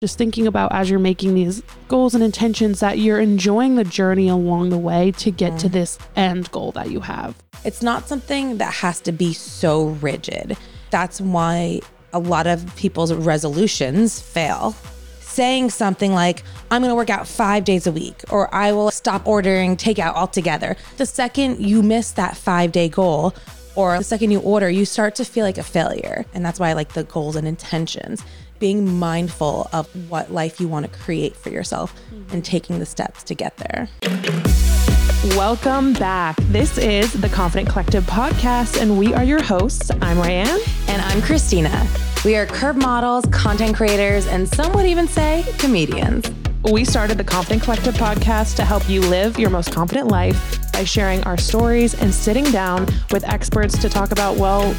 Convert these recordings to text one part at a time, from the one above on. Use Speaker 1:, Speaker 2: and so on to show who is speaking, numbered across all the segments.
Speaker 1: Just thinking about as you're making these goals and intentions that you're enjoying the journey along the way to get to mm-hmm. this end goal that you have.
Speaker 2: It's not something that has to be so rigid. That's why a lot of people's resolutions fail. Saying something like, I'm gonna work out five days a week, or I will stop ordering takeout altogether. The second you miss that five day goal, or the second you order, you start to feel like a failure. And that's why I like the goals and intentions. Being mindful of what life you wanna create for yourself mm-hmm. and taking the steps to get there.
Speaker 1: Welcome back. This is the Confident Collective podcast, and we are your hosts. I'm Ryan.
Speaker 2: And I'm Christina. We are curve models, content creators, and some would even say comedians.
Speaker 1: We started the Confident Collective podcast to help you live your most confident life by sharing our stories and sitting down with experts to talk about, well,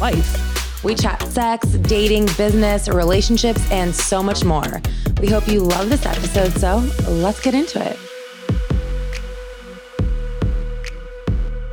Speaker 1: life.
Speaker 2: We chat sex, dating, business, relationships, and so much more. We hope you love this episode, so let's get into it.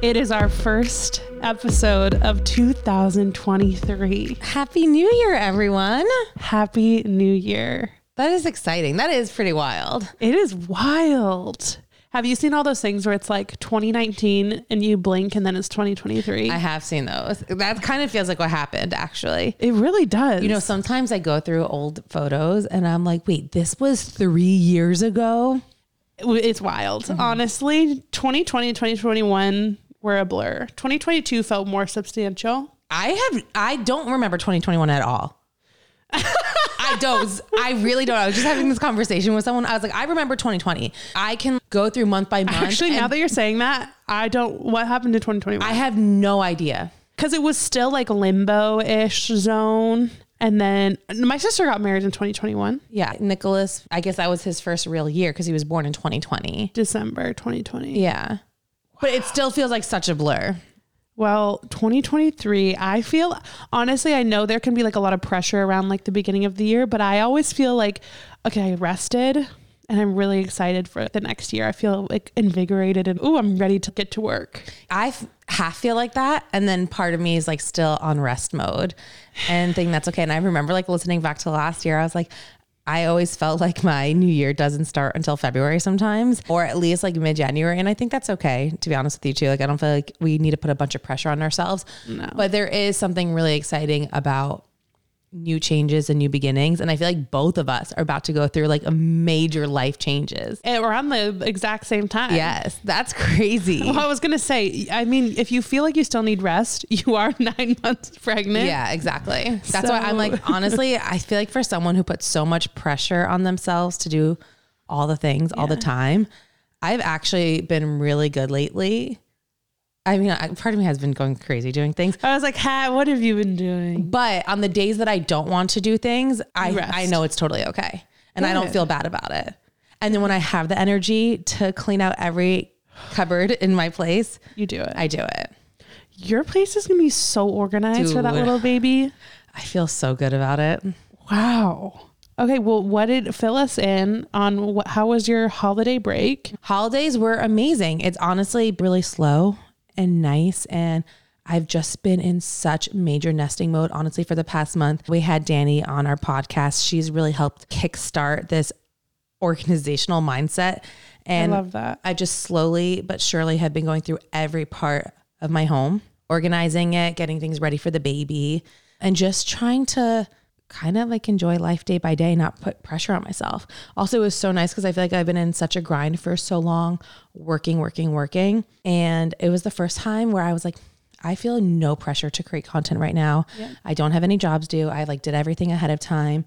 Speaker 1: It is our first episode of 2023.
Speaker 2: Happy New Year, everyone.
Speaker 1: Happy New Year.
Speaker 2: That is exciting. That is pretty wild.
Speaker 1: It is wild. Have you seen all those things where it's like 2019 and you blink and then it's 2023?
Speaker 2: I have seen those. That kind of feels like what happened, actually.
Speaker 1: it really does.
Speaker 2: You know, sometimes I go through old photos and I'm like, wait, this was three years ago?
Speaker 1: it's wild. Mm-hmm. Honestly, 2020 2021 were a blur. 2022 felt more substantial.
Speaker 2: I have I don't remember 2021 at all. I don't. I really don't. I was just having this conversation with someone. I was like, I remember 2020. I can go through month by month.
Speaker 1: Actually, now that you're saying that, I don't. What happened to 2021?
Speaker 2: I have no idea.
Speaker 1: Because it was still like limbo ish zone. And then my sister got married in 2021,
Speaker 2: Yeah, Nicholas. I guess that was his first real year because he was born in 2020.
Speaker 1: December 2020.
Speaker 2: Yeah, but it still feels like such a blur.
Speaker 1: Well, 2023, I feel honestly, I know there can be like a lot of pressure around like the beginning of the year, but I always feel like, okay, I rested and I'm really excited for the next year. I feel like invigorated and, oh, I'm ready to get to work.
Speaker 2: I f- half feel like that, and then part of me is like still on rest mode, and think that's okay. And I remember like listening back to last year, I was like. I always felt like my new year doesn't start until February sometimes, or at least like mid January. And I think that's okay, to be honest with you, too. Like, I don't feel like we need to put a bunch of pressure on ourselves.
Speaker 1: No.
Speaker 2: But there is something really exciting about new changes and new beginnings. And I feel like both of us are about to go through like a major life changes.
Speaker 1: And around the exact same time.
Speaker 2: Yes, that's crazy.
Speaker 1: Well, I was going to say, I mean, if you feel like you still need rest, you are nine months pregnant.
Speaker 2: Yeah, exactly. That's why I'm like, honestly, I feel like for someone who puts so much pressure on themselves to do all the things all the time, I've actually been really good lately. I mean, part of me has been going crazy doing things,
Speaker 1: I was like, ha, what have you been doing?
Speaker 2: but on the days that I don't want to do things, I
Speaker 1: rest.
Speaker 2: I know it's totally okay, and I don't feel bad about it. And then when I have the energy to clean out every cupboard in my place,
Speaker 1: You do it.
Speaker 2: I do it.
Speaker 1: Your place is going to be so organized for that little baby.
Speaker 2: I feel so good about it.
Speaker 1: Wow. Okay, well, what did fill us in on what, how was your holiday break?
Speaker 2: Holidays were amazing. It's honestly really slow and nice. And I've just been in such major nesting mode, honestly, for the past month. We had Danny on our podcast. She's really helped kickstart this organizational mindset. And
Speaker 1: I love that.
Speaker 2: I just slowly but surely have been going through every part of my home, organizing it, getting things ready for the baby, and just trying to kind of like enjoy life day by day, not put pressure on myself. Also, it was so nice because I feel like I've been in such a grind for so long, working, working, working. And it was the first time where I was like, I feel no pressure to create content right now. I don't have any jobs due. I like did everything ahead of time.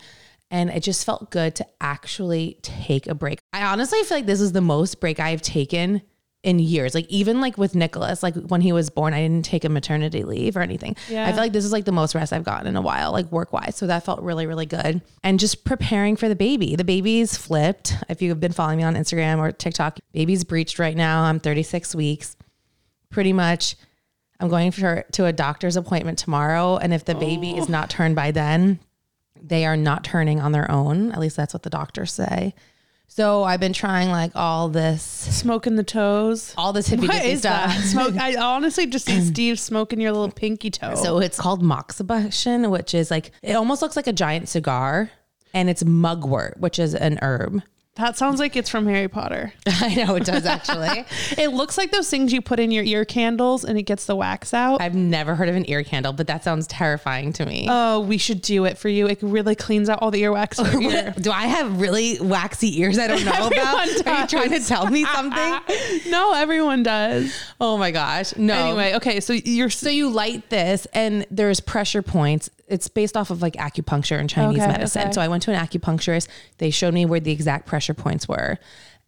Speaker 2: And it just felt good to actually take a break. I honestly feel like this is the most break I've taken in years. Like even like with Nicholas, like when he was born, I didn't take a maternity leave or anything.
Speaker 1: Yeah.
Speaker 2: I feel like this is like the most rest I've gotten in a while, like work wise. So that felt really, really good. And just preparing for the baby. The baby's flipped. If you've been following me on Instagram or TikTok, baby's breached right now. I'm 36 weeks. Pretty much I'm going for to a doctor's appointment tomorrow. And if the baby is oh. not turned by then, they are not turning on their own. At least that's what the doctors say. So I've been trying like all this,
Speaker 1: Smoking the toes.
Speaker 2: all this hippy
Speaker 1: What is
Speaker 2: stuff.
Speaker 1: that? Smoke. I honestly just see Steve smoking your little pinky toe.
Speaker 2: So it's called moxibustion, which is like it almost looks like a giant cigar, and it's mugwort, which is an herb.
Speaker 1: That sounds like it's from Harry Potter.
Speaker 2: I know it does actually.
Speaker 1: It looks like those things you put in your ear candles and it gets the wax out.
Speaker 2: I've never heard of an ear candle, but that sounds terrifying to me.
Speaker 1: oh, we should do it for you. It really cleans out all the earwax in your ear.
Speaker 2: Do I have really waxy ears I don't know about?
Speaker 1: Everyone
Speaker 2: Are you trying to tell me something?
Speaker 1: no, everyone does.
Speaker 2: oh my gosh. No.
Speaker 1: Anyway, okay, so you're
Speaker 2: So you light this and there's pressure points. It's based off of like acupuncture and Chinese
Speaker 1: Okay,
Speaker 2: medicine.
Speaker 1: okay.
Speaker 2: So I went to an acupuncturist. They showed me where the exact pressure points were.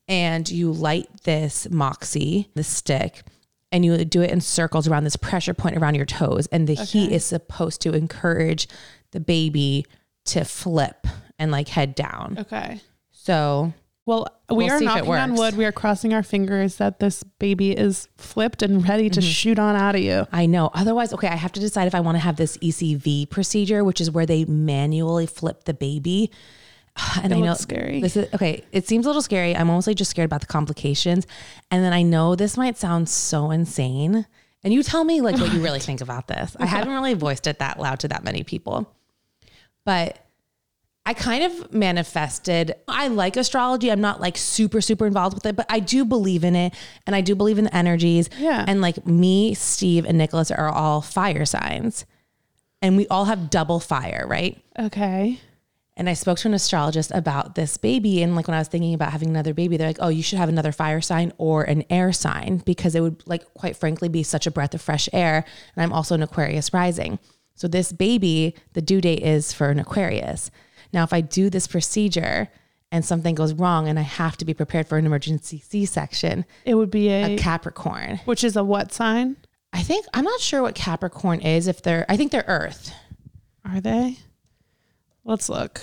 Speaker 2: And you light this moxie, the stick, and you do it in circles around this pressure point around your toes. And the heat is supposed to encourage the baby to flip and like head down.
Speaker 1: okay.
Speaker 2: So
Speaker 1: Well, we
Speaker 2: We'll
Speaker 1: are knocking on wood. We are crossing our fingers that this baby is flipped and ready
Speaker 2: Mm-hmm.
Speaker 1: to shoot on out of you.
Speaker 2: I know. Otherwise, okay, I have to decide if I want to have this ECV procedure, which is where they manually flip the baby. And I know
Speaker 1: scary.
Speaker 2: This is okay. It seems a little scary. I'm mostly just scared about the complications. And then I know this might sound so insane. And you tell me like what you really think about this. I haven't really voiced it that loud to that many people. But I kind of manifested. I like astrology. I'm not like super, super involved with it, but I do believe in it. And I do believe in the energies.
Speaker 1: Yeah.
Speaker 2: And like me, Steve, and Nicholas are all fire signs. And we all have double fire, right?
Speaker 1: Okay.
Speaker 2: And I spoke to an astrologist about this baby. And like when I was thinking about having another baby, they're like, oh, you should have another fire sign or an air sign because it would, like, quite frankly, be such a breath of fresh air. And I'm also an Aquarius rising. So this baby, the due date is for an Aquarius. Now, if I do this procedure and something goes wrong and I have to be prepared for an emergency C section,
Speaker 1: It would be a,
Speaker 2: a Capricorn.
Speaker 1: which is a what sign?
Speaker 2: I think, I'm not sure what Capricorn is. If they're, I think they're Earth.
Speaker 1: Are they? Let's look.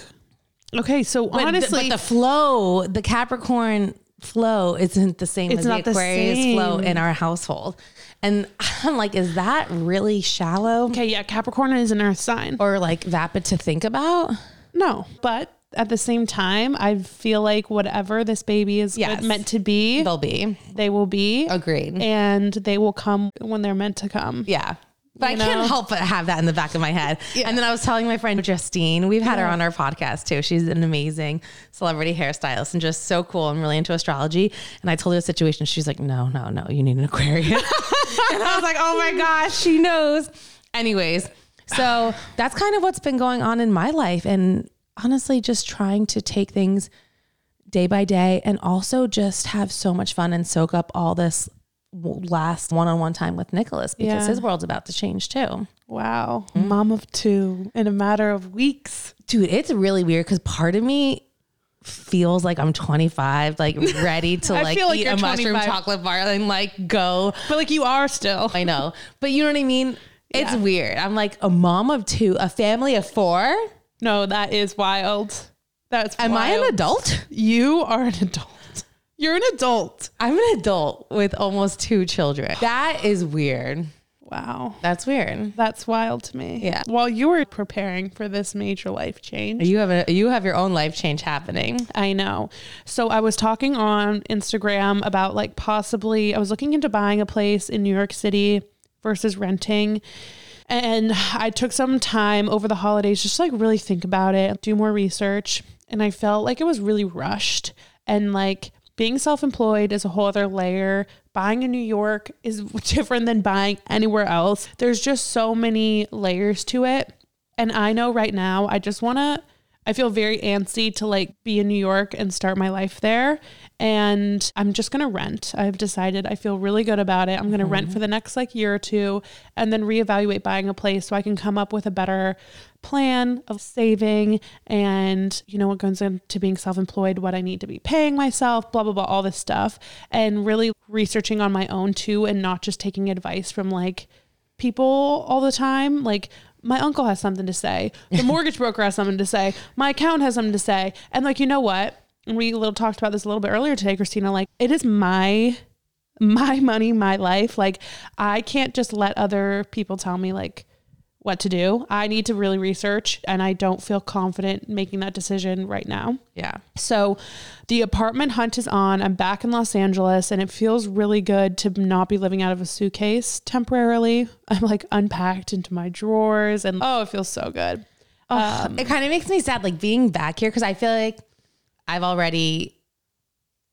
Speaker 1: Okay, so
Speaker 2: But the-
Speaker 1: honestly,
Speaker 2: but the flow, the Capricorn flow isn't the same
Speaker 1: It's
Speaker 2: as the
Speaker 1: not the
Speaker 2: Aquarius flow in our household. And I'm like, is that really shallow
Speaker 1: okay, yeah, Capricorn is an earth sign.
Speaker 2: or like vapid to think about?
Speaker 1: No, but at the same time, I feel like whatever this baby is
Speaker 2: Yes.
Speaker 1: meant to be,
Speaker 2: They'll be.
Speaker 1: they will be.
Speaker 2: Agreed.
Speaker 1: And they will come when they're meant to come.
Speaker 2: Yeah. But
Speaker 1: You
Speaker 2: I can't help but have that in the back of my head. And then I was telling my friend Justine, we've had her on our podcast too. She's an amazing celebrity hairstylist and just so cool. I'm really into astrology. And I told her the situation. She's like, no, no, no, you need an Aquarius. and I was like, oh my gosh, she knows. Anyways, so that's kind of what's been going on in my life. And honestly, just trying to take things day by day and also just have so much fun and soak up all this last one-on-one time with Nicholas because
Speaker 1: Yeah.
Speaker 2: his world's about to change too.
Speaker 1: Wow.
Speaker 2: Mm-hmm.
Speaker 1: Mom of two in a matter of weeks.
Speaker 2: Dude, it's really weird because part of me feels like I'm 25, like ready to like
Speaker 1: like
Speaker 2: eat a mushroom chocolate bar and like go.
Speaker 1: But like you are still.
Speaker 2: I know, but you know what I mean? It's
Speaker 1: Yeah.
Speaker 2: weird. I'm like a mom of two, a family of four.
Speaker 1: No, that is wild. That's
Speaker 2: Am I an adult?
Speaker 1: You are an adult. You're an adult.
Speaker 2: I'm an adult with almost two children. That is weird.
Speaker 1: Wow.
Speaker 2: That's weird.
Speaker 1: That's wild to me.
Speaker 2: Yeah.
Speaker 1: While you were preparing for this major life change.
Speaker 2: You have a you have your own life change happening.
Speaker 1: I know. So I was talking on Instagram about like possibly I was looking into buying a place in New York City versus renting. And I took some time over the holidays just to like really think about it, do more research, and I felt like it was really rushed and like being self-employed is a whole other layer. Buying in New York is different than buying anywhere else. There's just so many layers to it. And I know right now I just want to I feel very antsy to like be in New York and start my life there. And I'm just going to rent. I've decided I feel really good about it. I'm going to rent mm-hmm. for the next like year or two and then reevaluate buying a place so I can come up with a better plan of saving and, you know, what goes into being self employed, what I need to be paying myself, blah, blah, blah, all this stuff. And really researching on my own too and not just taking advice from like, people all the time. Like my uncle has something to say, the mortgage broker has something to say, my account has something to say, and like you know what? And we little talked about this a little bit earlier today, Christina. Like it is my my money, my life. Like I can't just let other people tell me like what to do. I need to really research, and I don't feel confident making that decision right now.
Speaker 2: Yeah.
Speaker 1: So the apartment hunt is on. I'm back in Los Angeles and it feels really good to not be living out of a suitcase temporarily. I'm like unpacked into my drawers and oh, it feels so good. Um,
Speaker 2: it kind of makes me sad, like being back here, because I feel like I've already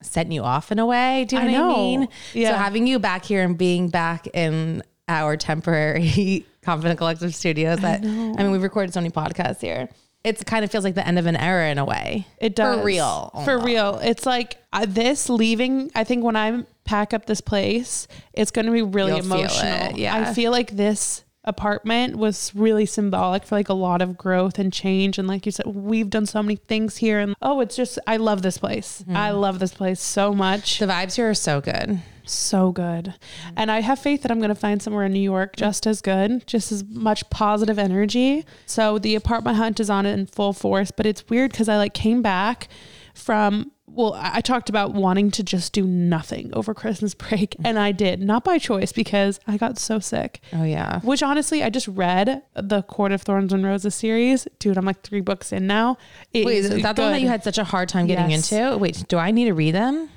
Speaker 2: sent you off in a way. Do you know,
Speaker 1: I
Speaker 2: what I mean?
Speaker 1: Yeah.
Speaker 2: So having you back here and being back in our temporary Confident Collective studios that I, mean, we've recorded so many podcasts here. It kind of feels like the end of an era in a way.
Speaker 1: It does
Speaker 2: For real.
Speaker 1: For real. It's like uh, this leaving. I think when I pack up this place, it's going to be really
Speaker 2: You'll
Speaker 1: emotional.
Speaker 2: yeah.
Speaker 1: I feel like this apartment was really symbolic for like a lot of growth and change. And like you said, we've done so many things here. And oh, it's just I love this place.
Speaker 2: Mm-hmm.
Speaker 1: I love this place so much.
Speaker 2: The vibes here are so good.
Speaker 1: So good. Mm-hmm. And I have faith that I'm going to find somewhere in New York mm-hmm. just as good, just as much positive energy. So the apartment hunt is on it in full force, but it's weird because I like came back from well, I talked about wanting to just do nothing over Christmas break, mm-hmm. and I did, not by choice because I got so sick.
Speaker 2: Oh, yeah.
Speaker 1: Which honestly, I just read the Court of Thorns and Roses series. Dude, I'm like three books in now. It
Speaker 2: Wait, is that the one that you had such a hard time getting
Speaker 1: Yes.
Speaker 2: into? Wait, do I need to read them?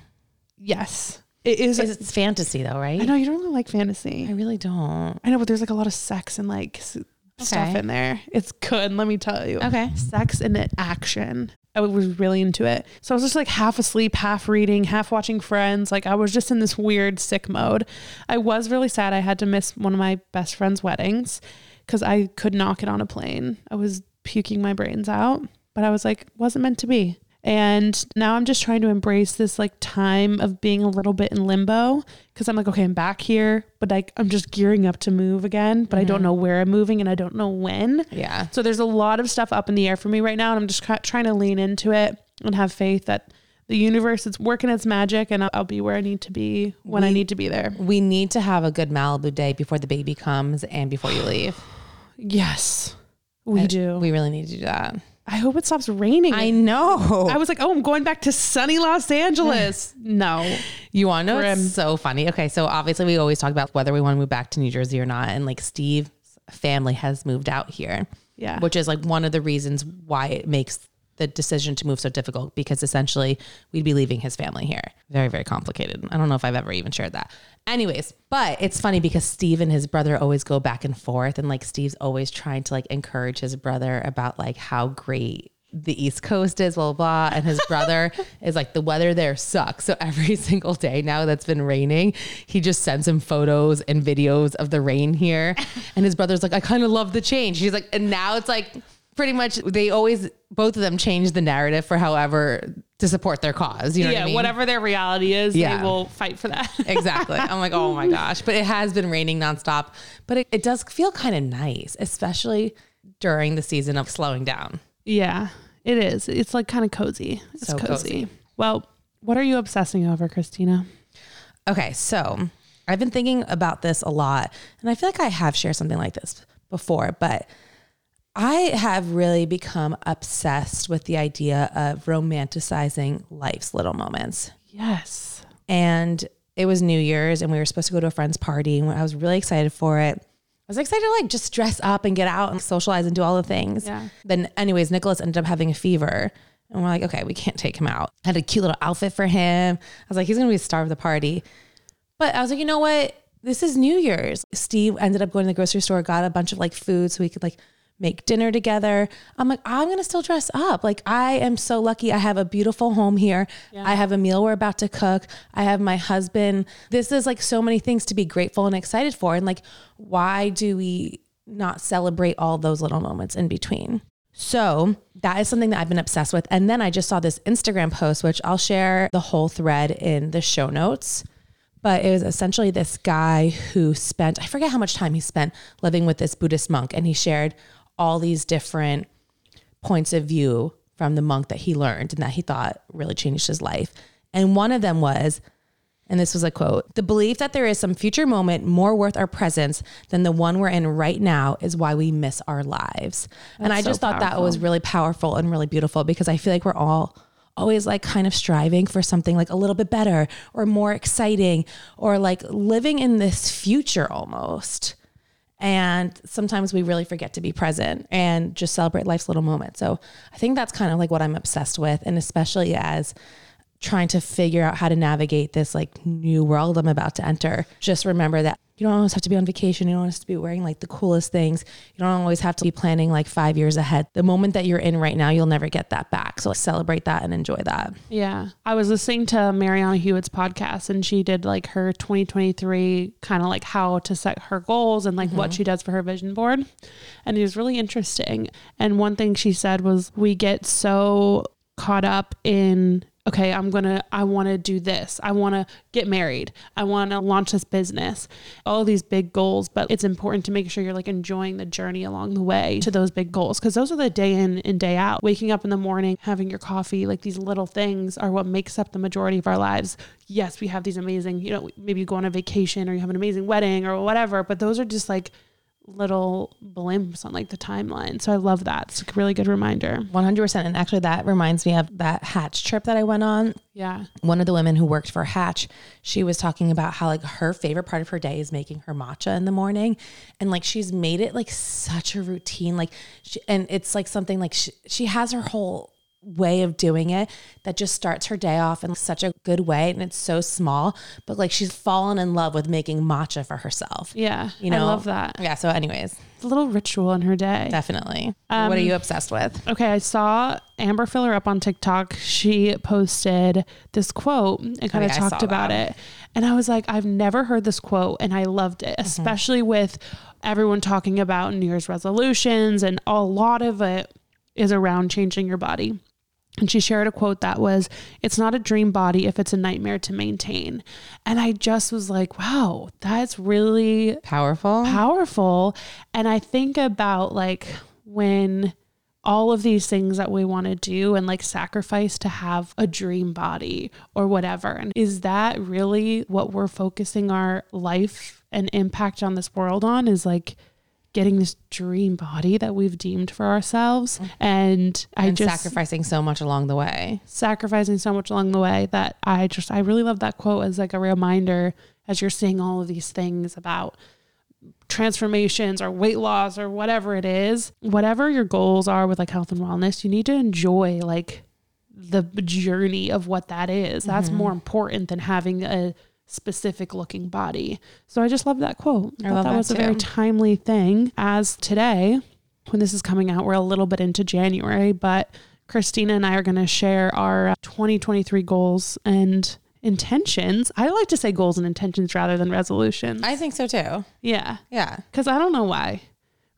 Speaker 1: Yes. It is.
Speaker 2: It's fantasy though, right?
Speaker 1: I know you don't really like fantasy.
Speaker 2: I really don't.
Speaker 1: I know, but there's like a lot of sex and like s- stuff
Speaker 2: Okay.
Speaker 1: in there. It's good, let me tell you.
Speaker 2: Okay.
Speaker 1: Sex and action. I was really into it. So I was just like half asleep, half reading, half watching friends. Like I was just in this weird sick mode. I was really sad I had to miss one of my best friend's weddings because I could not get on a plane. I was puking my brains out, but I was like, wasn't meant to be. And now I'm just trying to embrace this like time of being a little bit in limbo because I'm like, okay, I'm back here, but like I'm just gearing up to move again, but I don't mm-hmm. know where I'm moving and I don't know when.
Speaker 2: Yeah.
Speaker 1: So there's a lot of stuff up in the air for me right now, and I'm just try- trying to lean into it and have faith that the universe is working its magic, and I'll, I'll be where I need to be when I need to be there.
Speaker 2: We need to have a good Malibu day before the baby comes and before you leave.
Speaker 1: Yes, we
Speaker 2: I-
Speaker 1: do.
Speaker 2: We really need to do that.
Speaker 1: I hope it stops raining.
Speaker 2: I know.
Speaker 1: I was like, oh, I'm going back to sunny Los Angeles. no.
Speaker 2: You want to know?
Speaker 1: Grim.
Speaker 2: It's so funny. Okay, so obviously we always talk about whether we want to move back to New Jersey or not, and like Steve's family has moved out here,
Speaker 1: Yeah.
Speaker 2: which is like one of the reasons why it makes the decision to move so difficult because essentially we'd be leaving his family here. Very, very complicated. I don't know if I've ever even shared that. Anyways, but it's funny because Steve and his brother always go back and forth, and like Steve's always trying to like encourage his brother about like how great the East Coast is, blah, blah, blah. And his brother is like, the weather there sucks. So every single day now that's been raining, he just sends him photos and videos of the rain here. And his brother's like, I kind of love the change. He's like, and now it's like pretty much they always, both of them change the narrative for however to support their cause. You know
Speaker 1: yeah,
Speaker 2: what I mean?
Speaker 1: whatever their reality is,
Speaker 2: Yeah.
Speaker 1: they will fight for that.
Speaker 2: exactly. I'm like, oh my gosh. But it has been raining nonstop. But it, it does feel kind of nice, especially during the season of slowing down.
Speaker 1: yeah, it is. It's like kind of cozy. It's
Speaker 2: So
Speaker 1: cozy.
Speaker 2: cozy.
Speaker 1: Well, what are you obsessing over, Christina?
Speaker 2: Okay, so I've been thinking about this a lot, and I feel like I have shared something like this before, but I have really become obsessed with the idea of romanticizing life's little moments.
Speaker 1: Yes.
Speaker 2: And it was New Year's, and we were supposed to go to a friend's party, and I was really excited for it. I was excited to like just dress up and get out and socialize and do all the things.
Speaker 1: Yeah.
Speaker 2: Then, anyways, Nicholas ended up having a fever. And we're like, okay, we can't take him out. I had a cute little outfit for him. I was like, he's gonna be the star of the party. But I was like, you know what? This is New Year's. Steve ended up going to the grocery store, got a bunch of like food so we could like make dinner together. I'm like, I'm gonna still dress up. Like, I am so lucky. I have a beautiful home here. I have a meal we're about to cook. I have my husband. This is like so many things to be grateful and excited for. And like, why do we not celebrate all those little moments in between? So that is something that I've been obsessed with. And then I just saw this Instagram post, which I'll share the whole thread in the show notes. But it was essentially this guy who spent, I forget how much time he spent living with this Buddhist monk. And he shared all these different points of view from the monk that he learned and that he thought really changed his life. And one of them was, and this was a quote The belief that there is some future moment more worth our presence than the one we're in right now is why we miss our lives. and I
Speaker 1: so
Speaker 2: just thought that was really powerful and really beautiful because I feel like we're all always like kind of striving for something like a little bit better or more exciting or like living in this future almost. And sometimes we really forget to be present and just celebrate life's little moments. So I think that's kind of like what I'm obsessed with. And especially as trying to figure out how to navigate this like new world I'm about to enter, just remember that you don't always have to be on vacation. You don't always have to be wearing like the coolest things. You don't always have to be planning like five years ahead. The moment that you're in right now, you'll never get that back. So celebrate that and enjoy that.
Speaker 1: Yeah. I was listening to Marianna Hewitt's podcast and she did like her 2023 kind of like how to set her goals and like what mm-hmm. she does for her vision board. And it was really interesting. And one thing she said was, we get so caught up in okay, I'm going to, I want to do this. I want to get married. I want to launch this business. All these big goals, but it's important to make sure you're like enjoying the journey along the way to those big goals because those are the day in and day out. Waking up in the morning, having your coffee, like these little things are what makes up the majority of our lives. Yes, we have these amazing, you know, maybe you go on a vacation or you have an amazing wedding or whatever, but those are just like little blimps on like the timeline. So I love that. It's a really good reminder.
Speaker 2: 100%. And actually, that reminds me of that Hatch trip that I went on.
Speaker 1: Yeah.
Speaker 2: One of the women who worked for Hatch, she was talking about how like her favorite part of her day is making her matcha in the morning. And like she's made it like such a routine. Like, she, and it's like something like she, she has her whole way of doing it that just starts her day off in such a good way and it's so small but like she's fallen in love with making matcha for herself
Speaker 1: Yeah.
Speaker 2: you know
Speaker 1: I love that.
Speaker 2: yeah so anyways
Speaker 1: It's a little ritual in her day.
Speaker 2: definitely
Speaker 1: Um,
Speaker 2: what are you obsessed with
Speaker 1: Okay, I saw Amber Fillerup on TikTok. She posted this quote and kind
Speaker 2: Oh,
Speaker 1: of
Speaker 2: yeah,
Speaker 1: talked about
Speaker 2: that.
Speaker 1: it. And I was like, I've never heard this quote and I loved it,
Speaker 2: Mm-hmm.
Speaker 1: especially with everyone talking about New Year's resolutions and a lot of it is around changing your body. And she shared a quote that was, It's not a dream body if it's a nightmare to maintain. And I just was like, wow, that's really
Speaker 2: powerful
Speaker 1: powerful. And I think about like when all of these things that we want to do and like sacrifice to have a dream body or whatever. And is that really what we're focusing our life and impact on this world on? Is like getting this dream body that we've deemed for ourselves. Mm. And I
Speaker 2: and
Speaker 1: just
Speaker 2: sacrificing so much along the way
Speaker 1: sacrificing so much along the way that I just I really love that quote as like a reminder as you're seeing all of these things about transformations or weight loss or whatever it is, whatever your goals are with like health and wellness, you need to enjoy like the journey of what that is. That's mm-hmm. more important than having a specific looking body. So I just love that quote. I, thought
Speaker 2: love
Speaker 1: that,
Speaker 2: that
Speaker 1: was a very timely thing as today when this is coming out, we're a little bit into January, but Christina and I are going to share our uh, 2023 goals and intentions. I like to say goals and intentions rather than resolutions.
Speaker 2: i think so too
Speaker 1: yeah.
Speaker 2: yeah
Speaker 1: Because I don't know why.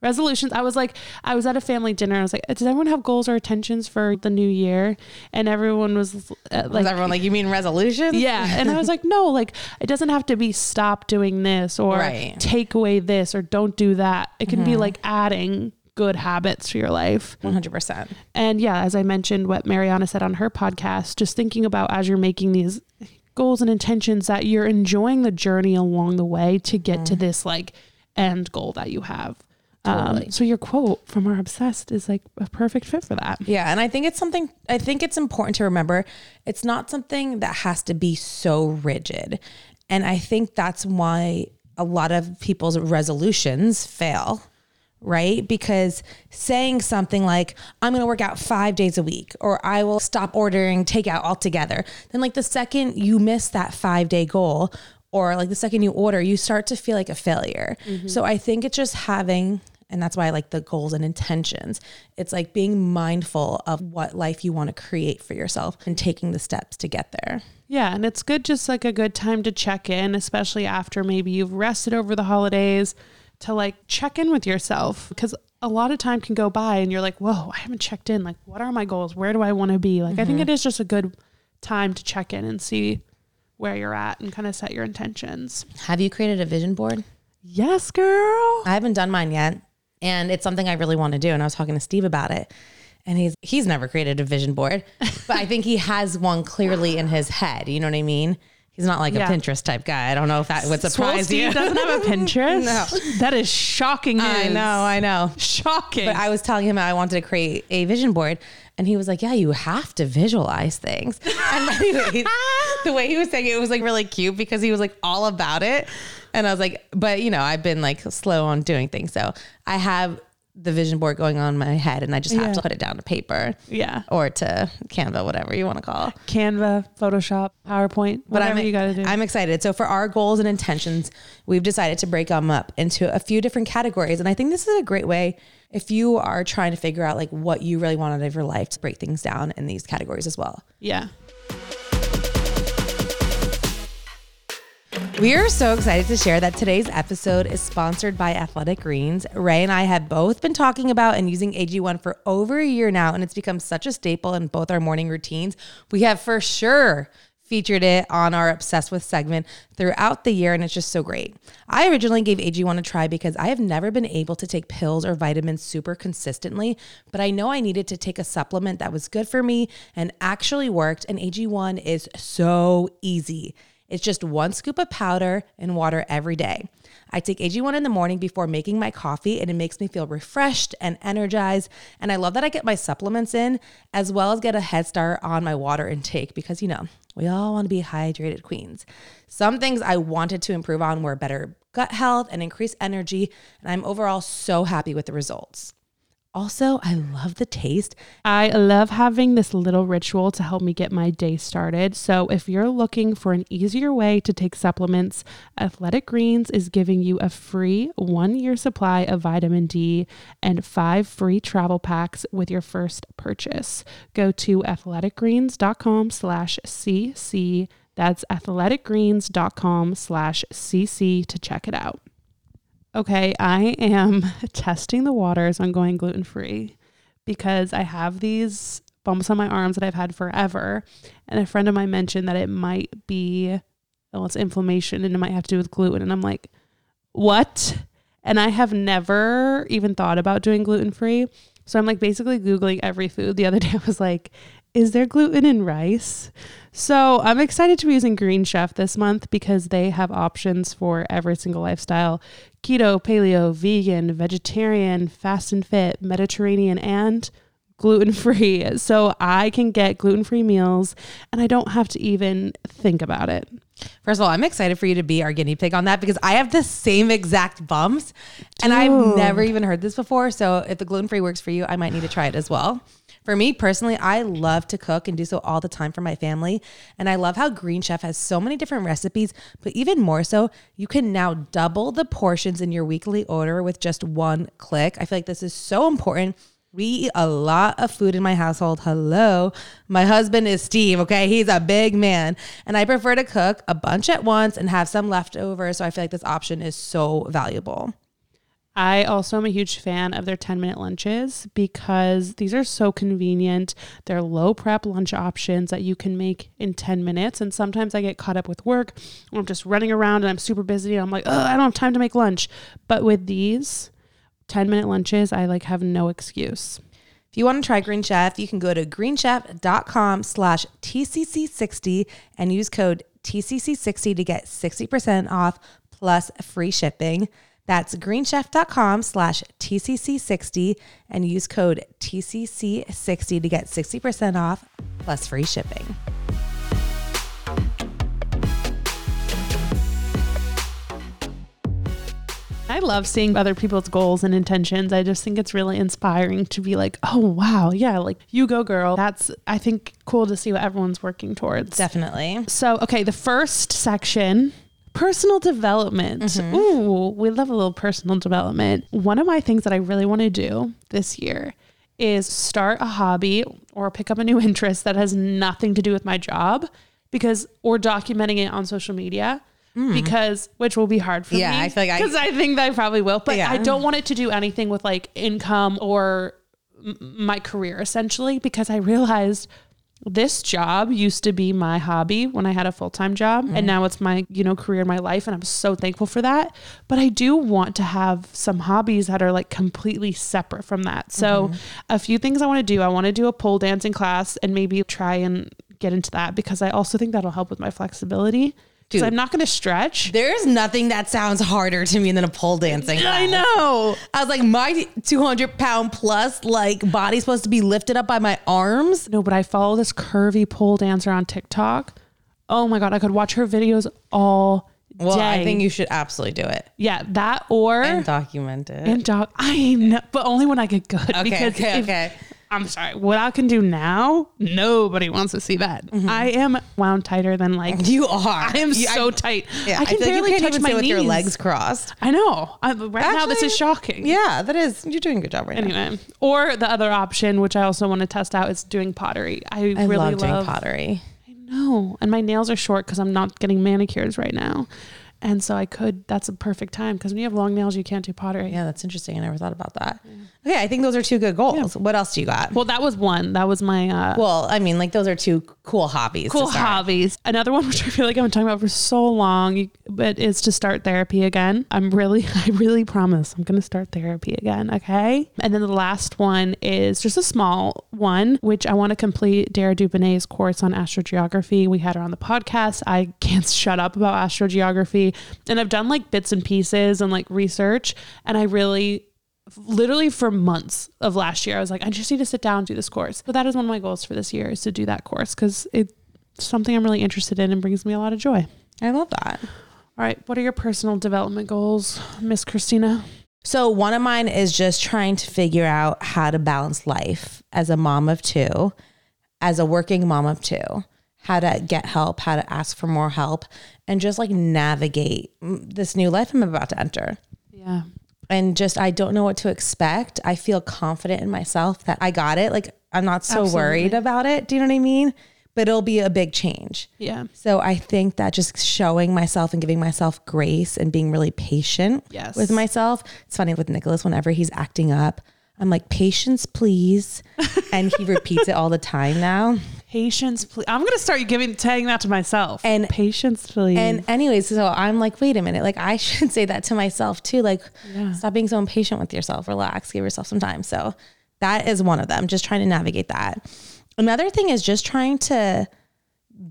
Speaker 1: Resolutions. I was like, I was at a family dinner. I was like, does everyone have goals or intentions for the new year? And everyone was uh,
Speaker 2: was
Speaker 1: like,
Speaker 2: everyone like you mean resolution
Speaker 1: yeah. And I was like, no, like it doesn't have to be stop doing this or
Speaker 2: Right.
Speaker 1: take away this or don't do that. It can be like adding good habits to your life.
Speaker 2: 100%
Speaker 1: And yeah, as I mentioned, what Marianna said on her podcast, just thinking about as you're making these goals and intentions that you're enjoying the journey along the way to get to this like end goal that you have.
Speaker 2: Totally.
Speaker 1: Um, so your quote from our obsessed is like a perfect fit for that.
Speaker 2: Yeah, and I think it's something I think it's important to remember it's not something that has to be so rigid. And I think that's why a lot of people's resolutions fail, right? Because saying something like I'm going to work out 5 days a week or I will stop ordering takeout altogether, then like the second you miss that 5-day goal or like the second you order, you start to feel like a failure. Mm-hmm. So I think it's just having and that's why I like the goals and intentions. It's like being mindful of what life you want to create for yourself and taking the steps to get there.
Speaker 1: Yeah, and it's good just like a good time to check in, especially after maybe you've rested over the holidays to like check in with yourself because a lot of time can go by and you're like, "Whoa, I haven't checked in. Like, what are my goals? Where do I want to be?" Like, I think mm-hmm. it is just a good time to check in and see where you're at and kind of set your intentions.
Speaker 2: Have you created a vision board?
Speaker 1: Yes, girl.
Speaker 2: I haven't done mine yet. And it's something I really want to do. And I was talking to Steve about it. And he's he's never created a vision board, but I think he has one clearly in his head. You know what I mean? He's not like
Speaker 1: Yeah.
Speaker 2: a Pinterest type guy. I don't know if that would surprise
Speaker 1: Steve
Speaker 2: you.
Speaker 1: doesn't have a Pinterest.
Speaker 2: No.
Speaker 1: That is shocking news.
Speaker 2: I know, I know.
Speaker 1: Shocking.
Speaker 2: But I was telling him I wanted to create a vision board, and he was like, "Yeah, you have to visualize things." And anyways, the way he was saying it, was like really cute because he was like all about it, and I was like, "But you know, I've been like slow on doing things, so I have." the vision board going on in my head and I just have
Speaker 1: Yeah.
Speaker 2: to put it down to paper
Speaker 1: Yeah.
Speaker 2: or to Canva, whatever you want to call it.
Speaker 1: Canva, Photoshop, PowerPoint,
Speaker 2: But
Speaker 1: whatever
Speaker 2: I'm,
Speaker 1: you got to do.
Speaker 2: I'm excited. So for our goals and intentions, we've decided to break them up into a few different categories. And I think this is a great way if you are trying to figure out like what you really want out of your life to break things down in these categories as well.
Speaker 1: yeah.
Speaker 2: We are so excited to share that today's episode is sponsored by Athletic Greens. Ray and I have both been talking about and using AG1 for over a year now, and it's become such a staple in both our morning routines. We have for sure featured it on our Obsessed with segment throughout the year, and it's just so great. I originally gave AG1 a try because I have never been able to take pills or vitamins super consistently, but I know I needed to take a supplement that was good for me and actually worked, and AG1 is so easy. It's just one scoop of powder and water every day. I take AG1 in the morning before making my coffee, and it makes me feel refreshed and energized. And I love that I get my supplements in as well as get a head start on my water intake because, you know, we all want to be hydrated queens. Some things I wanted to improve on were better gut health and increased energy. And I'm overall so happy with the results. Also, I love the taste.
Speaker 1: I love having this little ritual to help me get my day started. So, if you're looking for an easier way to take supplements, Athletic Greens is giving you a free one year supply of vitamin D and five free travel packs with your first purchase. Go to athleticgreens.com slash CC. That's athleticgreens.com slash CC to check it out. Okay, I am testing the waters on going gluten free because I have these bumps on my arms that I've had forever. And a friend of mine mentioned that it might be, well, it's inflammation and it might have to do with gluten. And I'm like, what? And I have never even thought about doing gluten free. So I'm like basically Googling every food. The other day I was like, is there gluten in rice? So I'm excited to be using Green Chef this month because they have options for every single lifestyle keto, paleo, vegan, vegetarian, fast and fit, Mediterranean, and gluten free. So I can get gluten free meals and I don't have to even think about it.
Speaker 2: First of all, I'm excited for you to be our guinea pig on that because I have the same exact bumps and I've never even heard this before. So if the gluten free works for you, I might need to try it as well. For me personally, I love to cook and do so all the time for my family. And I love how Green Chef has so many different recipes, but even more so, you can now double the portions in your weekly order with just one click. I feel like this is so important. We eat a lot of food in my household. Hello. My husband is Steve, okay? He's a big man. And I prefer to cook a bunch at once and have some left over. So I feel like this option is so valuable.
Speaker 1: I also am a huge fan of their 10 minute lunches because these are so convenient. They're low prep lunch options that you can make in 10 minutes. And sometimes I get caught up with work or I'm just running around and I'm super busy. And I'm like, oh, I don't have time to make lunch. But with these 10 minute lunches, I like have no excuse.
Speaker 2: If you want to try Green Chef, you can go to greenchef.com slash TCC60 and use code TCC60 to get 60% off plus free shipping. That's greenchef.com slash TCC60 and use code TCC60 to get 60% off plus free shipping.
Speaker 1: I love seeing other people's goals and intentions. I just think it's really inspiring to be like, oh, wow, yeah, like you go, girl. That's, I think, cool to see what everyone's working towards.
Speaker 2: Definitely.
Speaker 1: So, okay, the first section personal development.
Speaker 2: Mm-hmm.
Speaker 1: Ooh, we love a little personal development. One of my things that I really want to do this year is start a hobby or pick up a new interest that has nothing to do with my job because, or documenting it on social media. Because which will be hard for
Speaker 2: Mm. Yeah,
Speaker 1: me.
Speaker 2: I feel like I-
Speaker 1: because I think that I probably will, but
Speaker 2: Yeah.
Speaker 1: I don't want it to do anything with like income or m- my career essentially because I realized this job used to be my hobby when I had a full-time job
Speaker 2: Mm-hmm.
Speaker 1: and now it's my, you know, career in my life and I'm so thankful for that. But I do want to have some hobbies that are like completely separate from that. So
Speaker 2: Mm-hmm.
Speaker 1: a few things I want to do. I want to do a pole dancing class and maybe try and get into that because I also think that'll help with my flexibility.
Speaker 2: Dude.
Speaker 1: I'm not going to stretch.
Speaker 2: There's nothing that sounds harder to me than a pole dancing.
Speaker 1: I know.
Speaker 2: I was like, my 200 pound plus like body's supposed to be lifted up by my arms.
Speaker 1: No, but I follow this curvy pole dancer on TikTok. Oh my god, I could watch her videos all day.
Speaker 2: Well,
Speaker 1: day.
Speaker 2: I think you should absolutely do it
Speaker 1: yeah, that or
Speaker 2: and document it.
Speaker 1: and dog. I know, but only when I get good.
Speaker 2: okay,
Speaker 1: because
Speaker 2: okay,
Speaker 1: if-
Speaker 2: okay.
Speaker 1: I'm sorry. What I can do now, nobody wants to see that. Mm-hmm. I am wound tighter than like.
Speaker 2: You are.
Speaker 1: I am
Speaker 2: You-
Speaker 1: so tight.
Speaker 2: Yeah,
Speaker 1: I can
Speaker 2: feel like
Speaker 1: barely
Speaker 2: you can't
Speaker 1: touch
Speaker 2: even
Speaker 1: my
Speaker 2: sit with your legs crossed.
Speaker 1: I know. I, right now, this is shocking.
Speaker 2: Yeah, that is. You're doing a good job right now.
Speaker 1: Anyway, or the other option, which I also want to test out, is doing pottery. I,
Speaker 2: I
Speaker 1: really
Speaker 2: love doing pottery.
Speaker 1: I know, and my nails are short because I'm not getting manicures right now, and so I could. That's a perfect time because when you have long nails, you can't do pottery.
Speaker 2: Yeah, that's interesting. I never thought about that. Okay, I think those are two good goals. What else do you got?
Speaker 1: Well, that was one. That was my uh,
Speaker 2: Well, I mean, like those are two cool hobbies.
Speaker 1: cool hobbies. Another one, which I feel like I've been talking about for so long, but is to start therapy again. I'm really, I really promise I'm going to start therapy again. Okay. And then the last one is just a small one, which I want to complete Dara Dubonet's course on astrogeography. We had her on the podcast. I can't shut up about astrogeography. And I've done like bits and pieces and like research. And I really, literally for months of last year, I was like, I just need to sit down and do this course. But that is one of my goals for this year is to do that course because it's something I'm really interested in and brings me a lot of joy.
Speaker 2: I love that.
Speaker 1: All right, what are your personal development goals, Miss Christina?
Speaker 2: So one of mine is just trying to figure out how to balance life as a mom of two, as a working mom of two, how to get help, how to ask for more help, and just like navigate this new life I'm about to enter.
Speaker 1: Yeah.
Speaker 2: And just I don't know what to expect. I feel confident in myself that I got it. Like I'm not so worried about it. Do you know what I mean? But it'll be a big change.
Speaker 1: Yeah.
Speaker 2: So I think that just showing myself and giving myself grace and being really patient
Speaker 1: Yes.
Speaker 2: with myself. It's funny with Nicholas, whenever he's acting up, I'm like, patience, please. and he repeats it all the time now.
Speaker 1: Patience, please. I'm gonna start giving saying that to myself.
Speaker 2: And-
Speaker 1: patience, please.
Speaker 2: And anyways, so I'm like, wait a minute, like I should say that to myself too. Like,
Speaker 1: Yeah.
Speaker 2: stop being so impatient with yourself. Relax, give yourself some time. So that is one of them. Just trying to navigate that. Another thing is just trying to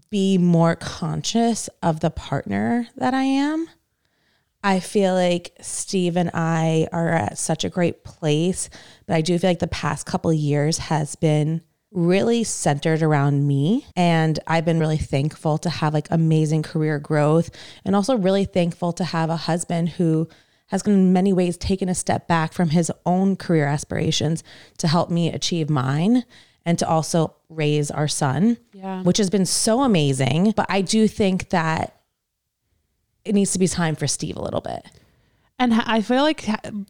Speaker 2: be more conscious of the partner that I am. I feel like Steve and I are at such a great place, but I do feel like the past couple of years has been really centered around me and I've been really thankful to have like amazing career growth and also really thankful to have a husband who has in many ways taken a step back from his own career aspirations to help me achieve mine and to also raise our son
Speaker 1: Yeah.
Speaker 2: which has been so amazing but I do think that it needs to be time for Steve a little bit.
Speaker 1: And I feel like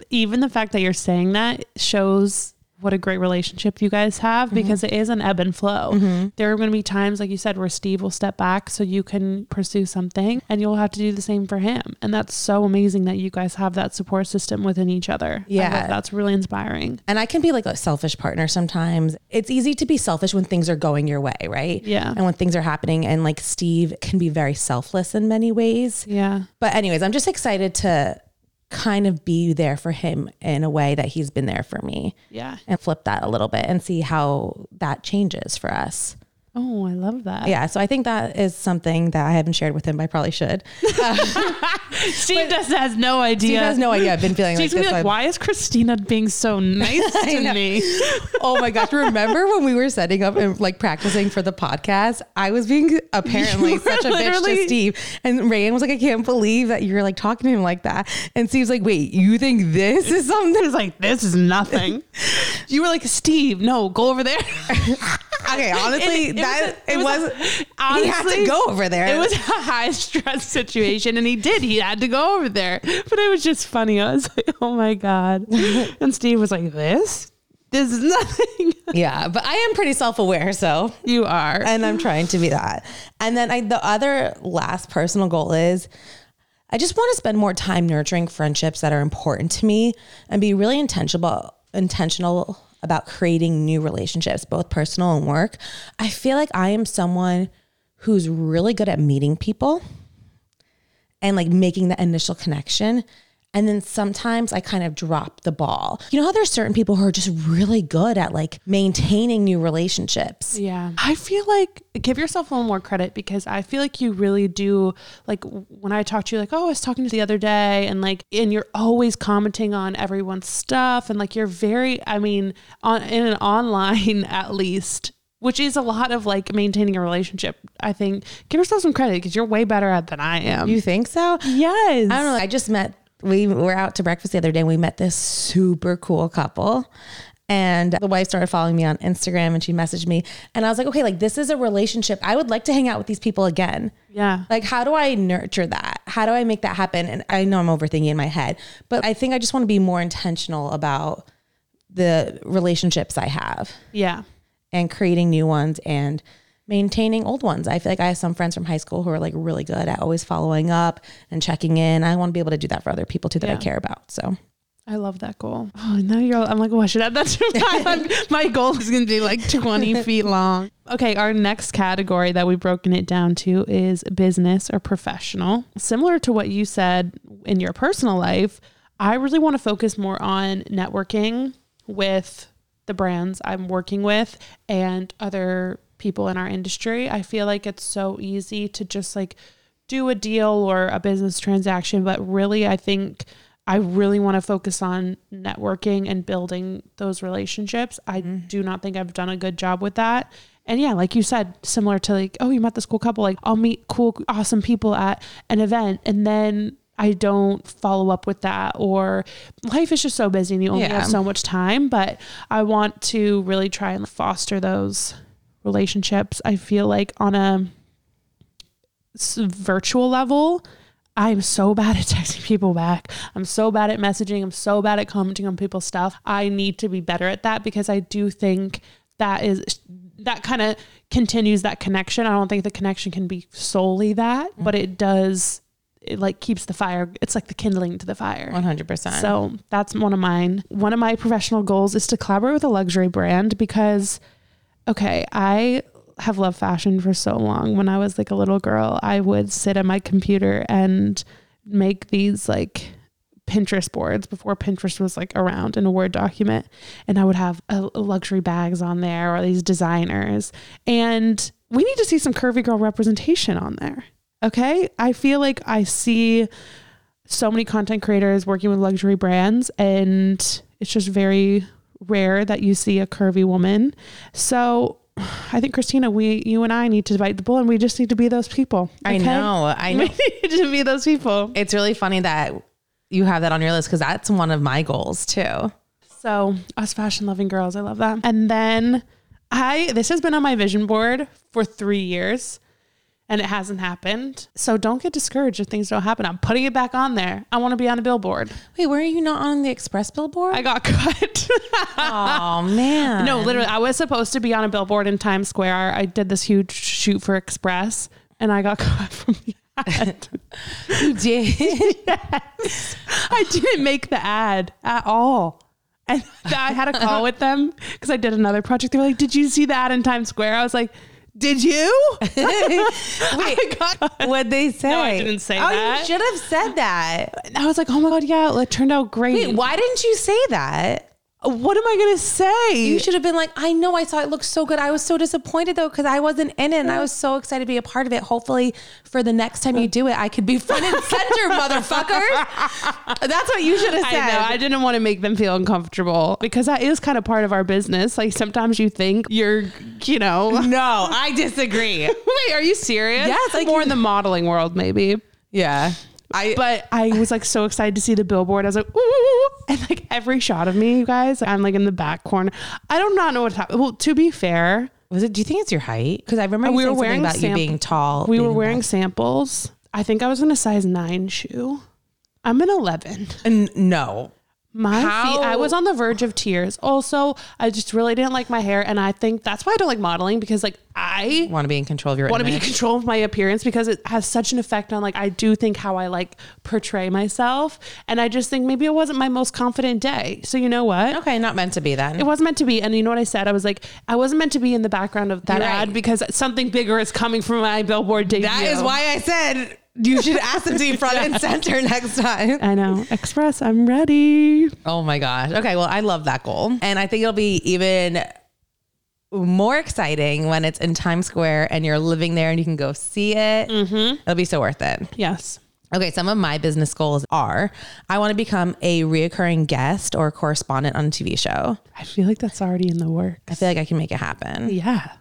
Speaker 1: even the fact that you're saying that shows what a great relationship you guys have mm-hmm. because it is an ebb and flow. Mm-hmm. There are going to be times, like you said, where Steve will step back so you can pursue something and you'll have to do the same for him. And that's so amazing that you guys have that support system within each other. I
Speaker 2: Yeah.
Speaker 1: that's really inspiring.
Speaker 2: And I can be like a selfish partner sometimes. It's easy to be selfish when things are going your way, right?
Speaker 1: Yeah.
Speaker 2: And when things are happening. And like Steve can be very selfless in many ways.
Speaker 1: Yeah.
Speaker 2: But, anyways, I'm just excited to kind of be there for him in a way that he's been there for me
Speaker 1: Yeah.
Speaker 2: and flip that a little bit and see how that changes for us.
Speaker 1: Oh, I love that.
Speaker 2: Yeah. So I think that is something that I haven't shared with him, but I probably should.
Speaker 1: Steve just has no idea.
Speaker 2: Steve has no idea. I've been feeling like
Speaker 1: Steve's gonna
Speaker 2: this.
Speaker 1: like, why is Christina being so nice to me?
Speaker 2: Oh my gosh. Remember when we were setting up and like practicing for the podcast? I was being apparently such a bitch to Steve. And Rayan was like, I can't believe that you're like talking to him like that. And Steve's like, wait, you think this is something?
Speaker 1: It's like, this is nothing. you were like, Steve, no, go over there.
Speaker 2: Okay, honestly,
Speaker 1: And it
Speaker 2: that
Speaker 1: was
Speaker 2: it
Speaker 1: it was a-
Speaker 2: he had to go over there.
Speaker 1: It was a high stress situation, and he did. He had to go over there. But it was just funny. I was like, oh my God. And Steve was like, this? This is nothing.
Speaker 2: yeah, but I am pretty self-aware, so
Speaker 1: you are.
Speaker 2: and I'm trying to be that. And then I, the other last personal goal is I just want to spend more time nurturing friendships that are important to me and be really intentional intentional about creating new relationships, both personal and work. I feel like I am someone who's really good at meeting people and like making the initial connection. And then sometimes I kind of drop the ball. You know how there's certain people who are just really good at like maintaining new relationships.
Speaker 1: Yeah. I feel like give yourself a little more credit because I feel like you really do like when I talk to you like, oh, I was talking to you the other day and like and you're always commenting on everyone's stuff and like you're very I mean, on in an online at least which is a lot of like maintaining a relationship. I think give yourself some credit because you're way better at than I am.
Speaker 2: You think so?
Speaker 1: yes.
Speaker 2: I don't know. I just met, we were out to breakfast the other day and we met this super cool couple. And the wife started following me on Instagram and she messaged me. And I was like, okay, like this is a relationship. I would like to hang out with these people again.
Speaker 1: Yeah.
Speaker 2: Like, how do I nurture that? How do I make that happen? And I know I'm overthinking in my head, but I think I just want to be more intentional about the relationships I have
Speaker 1: Yeah.
Speaker 2: and creating new ones and maintaining old ones. I feel like I have some friends from high school who are like really good at always following up and checking in. I want to be able to do that for other people too that I care about. So
Speaker 1: I love that goal. Oh, now you're. I'm like, oh, I should add that to my. my goal is going to be like 20 feet long. Okay, our next category that we've broken it down to is business or professional. Similar to what you said in your personal life, I really want to focus more on networking with the brands I'm working with and other people in our industry. I feel like it's so easy to just like do a deal or a business transaction, but really, I think I really want to focus on networking and building those relationships. I mm-hmm. do not think I've done a good job with that. And yeah, like you said, similar to like, oh, you met this cool couple, like I'll meet cool, awesome people at an event and then I don't follow up with that or life is just so busy and you only
Speaker 2: Yeah.
Speaker 1: have so much time. But I want to really try and foster those relationships. I feel like on a virtual level, I'm so bad at texting people back. I'm so bad at messaging. I'm so bad at commenting on people's stuff. I need to be better at that because I do think that is that kind of continues that connection. I don't think the connection can be solely that, but it does it like keeps the fire. It's like the kindling to the fire.
Speaker 2: 100%.
Speaker 1: So that's one of mine. One of my professional goals is to collaborate with a luxury brand because, okay, I have loved fashion for so long. When I was like a little girl, I would sit at my computer and make these like Pinterest boards before Pinterest was like around in a Word document. And I would have uh, luxury bags on there or these designers. And we need to see some curvy girl representation on there. Okay. I feel like I see so many content creators working with luxury brands and it's just very rare that you see a curvy woman. So I think Christina, we you and I need to bite the bullet and we just need to be those people.
Speaker 2: I
Speaker 1: okay?
Speaker 2: know. I know.
Speaker 1: We need to be those people.
Speaker 2: It's really funny that you have that on your list because that's one of my goals too.
Speaker 1: So us fashion loving girls, I love that. And then I this has been on my vision board for three years and it hasn't happened. So don't get discouraged if things don't happen. I'm putting it back on there. I want to be on a billboard.
Speaker 2: Wait, were you not on the Express billboard?
Speaker 1: I got cut.
Speaker 2: oh man.
Speaker 1: no, literally, I was supposed to be on a billboard in Times Square. I did this huge shoot for Express and I got cut from the ad.
Speaker 2: you did. yes.
Speaker 1: I didn't make the ad at all. And I had a call with them because I did another project. They were like, Did you see the ad in Times Square? I was like, Did you?
Speaker 2: Wait,
Speaker 1: I got
Speaker 2: what'd they say?
Speaker 1: No, I didn't say
Speaker 2: oh,
Speaker 1: that.
Speaker 2: you should have said that.
Speaker 1: I was like, Oh my God, yeah, it turned out great.
Speaker 2: Wait, why didn't you say that?
Speaker 1: What am I going to say?
Speaker 2: You should have been like, I know I saw it looked so good. I was so disappointed though because I wasn't in it and I was so excited to be a part of it. Hopefully, for the next time you do it, I could be front and center, motherfucker. That's what you should have said.
Speaker 1: I know. I didn't want to make them feel uncomfortable because that is kind of part of our business. Like sometimes you think you're, you know.
Speaker 2: no, I disagree.
Speaker 1: Wait, are you serious?
Speaker 2: Yes, like-
Speaker 1: more in the modeling world, maybe.
Speaker 2: Yeah. I
Speaker 1: But I was like so excited to see the billboard. I was like, ooh, and like every shot of me, you guys, I'm like in the back corner. I do not know what's happening. Well, to be fair,
Speaker 2: was it. Do you think it's your height? Because I remember
Speaker 1: uh,
Speaker 2: we
Speaker 1: were wearing
Speaker 2: about you being tall.
Speaker 1: we were wearing samples. I think I was in a size nine shoe. I'm an 11.
Speaker 2: N- no.
Speaker 1: My
Speaker 2: How-
Speaker 1: feet, I was on the verge of tears. Also, I just really didn't like my hair. And I think that's why I don't like modeling because, like, I
Speaker 2: Want to be in control of your
Speaker 1: want to be in control of my appearance because it has such an effect on, like, I do think how I, like, portray myself. And I just think maybe it wasn't my most confident day. So, you know what?
Speaker 2: Okay, not meant to be then.
Speaker 1: It wasn't meant to be. And you know what I said? I was like, I wasn't meant to be in the background of that
Speaker 2: right.
Speaker 1: ad because something bigger is coming from my billboard debut.
Speaker 2: that is why I said you should ask them to be front and center next time.
Speaker 1: I know. Express, I'm ready.
Speaker 2: Oh my gosh. Okay, well, I love that goal. And I think it'll be even more exciting when it's in Times Square and you're living there and you can go see it. Mm-hmm. It'll be so worth it.
Speaker 1: Yes.
Speaker 2: Okay, some of my business goals are I want to become a reoccurring guest or correspondent on a TV show.
Speaker 1: I feel like that's already in the work.
Speaker 2: I feel like I can make it happen.
Speaker 1: Yeah.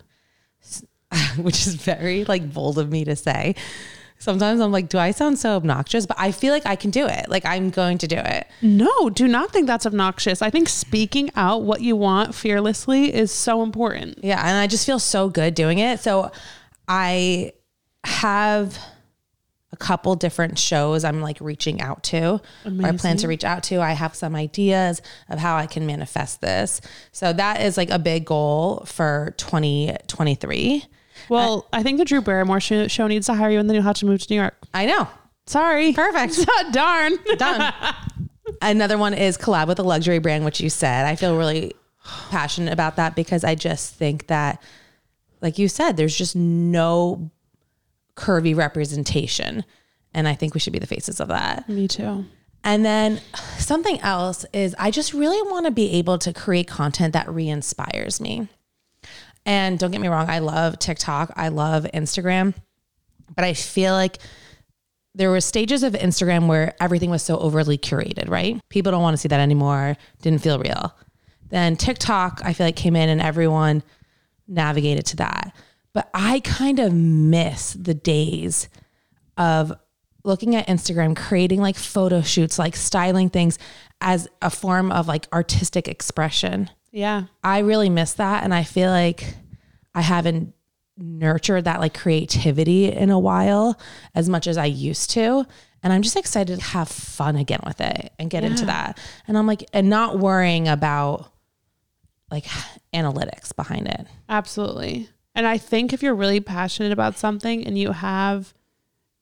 Speaker 2: which is very like bold of me to say. Sometimes I'm like, do I sound so obnoxious? But I feel like I can do it. Like I'm going to do it.
Speaker 1: No, do not think that's obnoxious. I think speaking out what you want fearlessly is so important.
Speaker 2: Yeah. And I just feel so good doing it. So I have a couple different shows I'm like reaching out to or I plan to reach out to. I have some ideas of how I can manifest this. So that is like a big goal for 2023.
Speaker 1: Well, I think the Drew Barrymore show, show needs to hire you and then you'll have to move to New York.
Speaker 2: I know.
Speaker 1: Sorry.
Speaker 2: Perfect.
Speaker 1: Darn.
Speaker 2: Done. Another one is collab with a luxury brand, which you said. I feel really passionate about that because I just think that, like you said, there's just no curvy representation. And I think we should be the faces of that.
Speaker 1: Me too.
Speaker 2: And then something else is I just really want to be able to create content that re inspires me. And don't get me wrong, I love TikTok, I love Instagram, but I feel like there were stages of Instagram where everything was so overly curated, right? People don't want to see that anymore, didn't feel real. Then TikTok, I feel like came in and everyone navigated to that. But I kind of miss the days of looking at Instagram, creating like photo shoots, like styling things as a form of like artistic expression.
Speaker 1: Yeah.
Speaker 2: I really miss that. And I feel like I haven't nurtured that like creativity in a while as much as I used to. And I'm just excited to have fun again with it and get into that. And I'm like, and not worrying about like analytics behind it.
Speaker 1: Absolutely. And I think if you're really passionate about something and you have,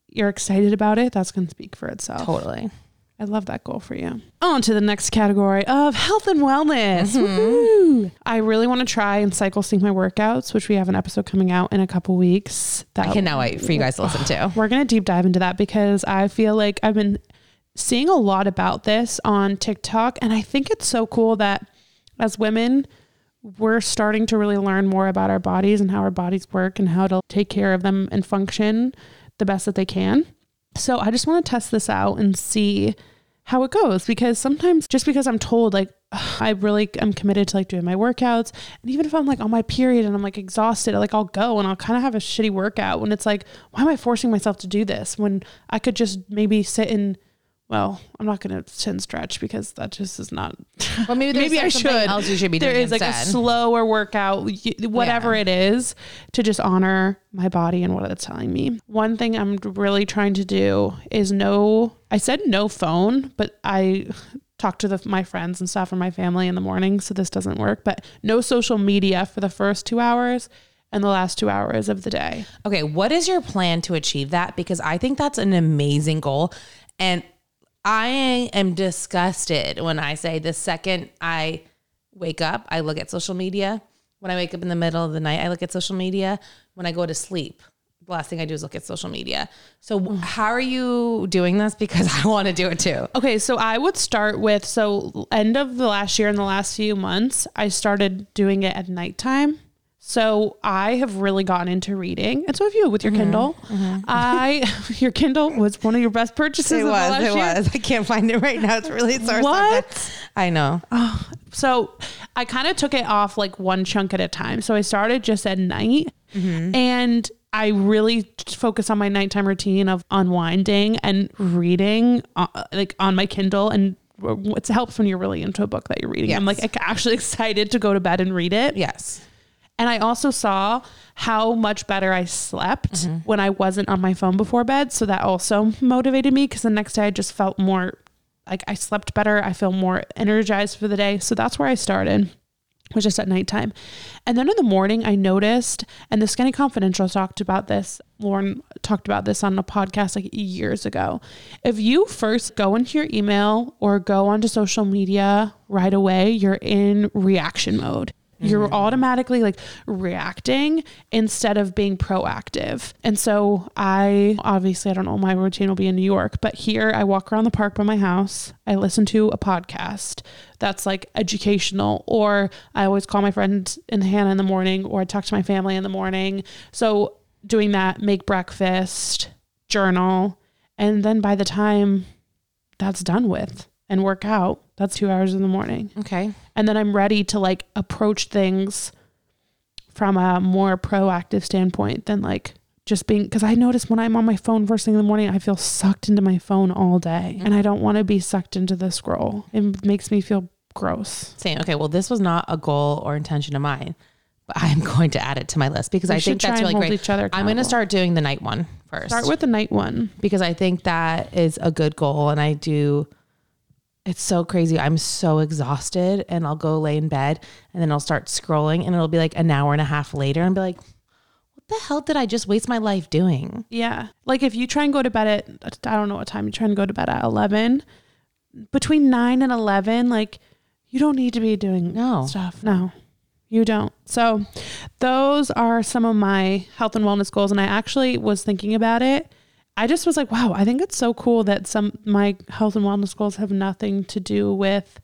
Speaker 1: you're excited about it, that's going to speak for itself.
Speaker 2: Totally.
Speaker 1: I love that goal for you. On to the next category of health and wellness. Mm-hmm. Woo! I really want to try and cycle sync my workouts, which we have an episode coming out in a couple weeks. That
Speaker 2: I cannot wait for you guys to listen to.
Speaker 1: we're going to deep dive into that because I feel like I've been seeing a lot about this on TikTok. And I think it's so cool that as women, we're starting to really learn more about our bodies and how our bodies work and how to take care of them and function the best that they can. So I just want to test this out and see how it goes because sometimes just because I'm told like I really am committed to like doing my workouts and even if I'm like on my period and I'm like exhausted like I'll go and I'll kind of have a shitty workout when it's like why am I forcing myself to do this when I could just maybe sit and well, I'm not going to and stretch because that just is not.
Speaker 2: Well, maybe there's
Speaker 1: maybe I should.
Speaker 2: else you should be
Speaker 1: There
Speaker 2: doing
Speaker 1: is like a slower workout, whatever
Speaker 2: Yeah.
Speaker 1: it is, to just honor my body and what it's telling me. One thing I'm really trying to do is no. I said no phone, but I talk to the, my friends and stuff and my family in the morning, so this doesn't work. But no social media for the first two hours and the last two hours of the day.
Speaker 2: Okay, what is your plan to achieve that? Because I think that's an amazing goal. And I am disgusted when I say the second I wake up, I look at social media. When I wake up in the middle of the night, I look at social media. When I go to sleep, the last thing I do is look at social media. So, how are you doing this? Because I want to do it too.
Speaker 1: Okay, so I would start with so end of the last year and the last few months, I started doing it at nighttime. So I have really gotten into reading, and so have you with your
Speaker 2: Mm-hmm.
Speaker 1: Kindle. I your Kindle was one of your best purchases. of the last year.
Speaker 2: I can't find it right now. It's really sore
Speaker 1: What?
Speaker 2: I know.
Speaker 1: So I kind of took it off like one chunk at a time. So I started just at night
Speaker 2: Mm-hmm.
Speaker 1: and I really focus on my nighttime routine of unwinding and reading uh, like on my Kindle and it helps when you're really into a book that you're reading. I'm like actually excited to go to bed and read it.
Speaker 2: Yes.
Speaker 1: And I also saw how much better I slept mm-hmm. when I wasn't on my phone before bed. So that also motivated me because the next day I just felt more like I slept better. I feel more energized for the day. So that's where I started, was just at nighttime. And then in the morning, I noticed, and the Skinny Confidential talked about this. Lauren talked about this on a podcast like years ago. If you first go into your email or go onto social media right away, you're in reaction mode. You're mm-hmm. automatically like reacting instead of being proactive. And so I obviously, I don't know what my routine will be in New York, but here I walk around the park by my house. I listen to a podcast that's like educational, or I always call my friend in Hannah in the morning, or I talk to my family in the morning. So doing that, make breakfast, journal. And then by the time that's done with and work out, that's two hours in the morning
Speaker 2: Okay.
Speaker 1: and then I'm ready to like approach things from a more proactive standpoint than like just being because I notice when I'm on my phone first thing in the morning, I feel sucked into my phone all day. Mm-hmm. And I don't want to be sucked into the scroll. It makes me feel gross.
Speaker 2: Saying, okay, well, this was not a goal or intention of mine, but I'm going to add it to my list because
Speaker 1: We
Speaker 2: I think that's really great.
Speaker 1: each other
Speaker 2: I'm going to start doing the night one first.
Speaker 1: Start with the night one.
Speaker 2: because I think that is a good goal. And I do, it's so crazy. I'm so exhausted and I'll go lay in bed and then I'll start scrolling and it'll be like an hour and a half later and be like, what the hell did I just waste my life doing?
Speaker 1: Yeah. Like if you try and go to bed at, I don't know what time you try and go to bed at 11, between 9 and 11, like you don't need to be doing
Speaker 2: No.
Speaker 1: stuff. No, you don't. So those are some of my health and wellness goals. And I actually was thinking about it. I just was like, wow, I think it's so cool that some my health and wellness goals have nothing to do with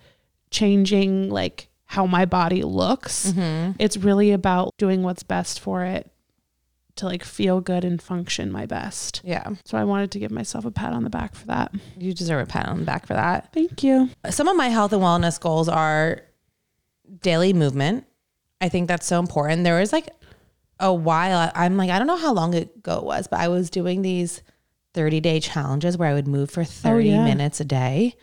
Speaker 1: changing like how my body looks. Mm-hmm. It's really about doing what's best for it to like feel good and function my best.
Speaker 2: Yeah.
Speaker 1: So I wanted to give myself a pat on the back for that.
Speaker 2: You deserve a pat on the back for that.
Speaker 1: Thank you.
Speaker 2: Some of my health and wellness goals are daily movement. I think that's so important. There was like a while, I'm like, I don't know how long ago it was, but I was doing these 30 day challenges where I would move for 30
Speaker 1: yeah.
Speaker 2: minutes a day.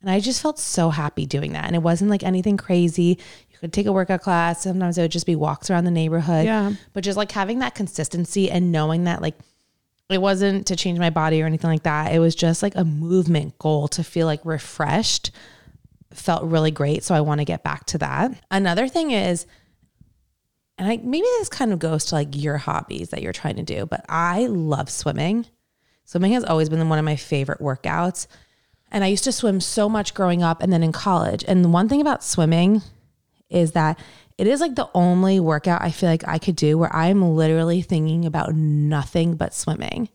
Speaker 2: And I just felt so happy doing that. And it wasn't like anything crazy. You could take a workout class. Sometimes it would just be walks around the neighborhood.
Speaker 1: Yeah.
Speaker 2: But just like having that consistency and knowing that like it wasn't to change my body or anything like that. It was just like a movement goal to feel like refreshed felt really great. So I want to get back to that. Another thing is, and I maybe this kind of goes to like your hobbies that you're trying to do, but I love swimming. Swimming has always been one of my favorite workouts. And I used to swim so much growing up and then in college. And the one thing about swimming is that it is like the only workout I feel like I could do where I'm literally thinking about nothing but swimming.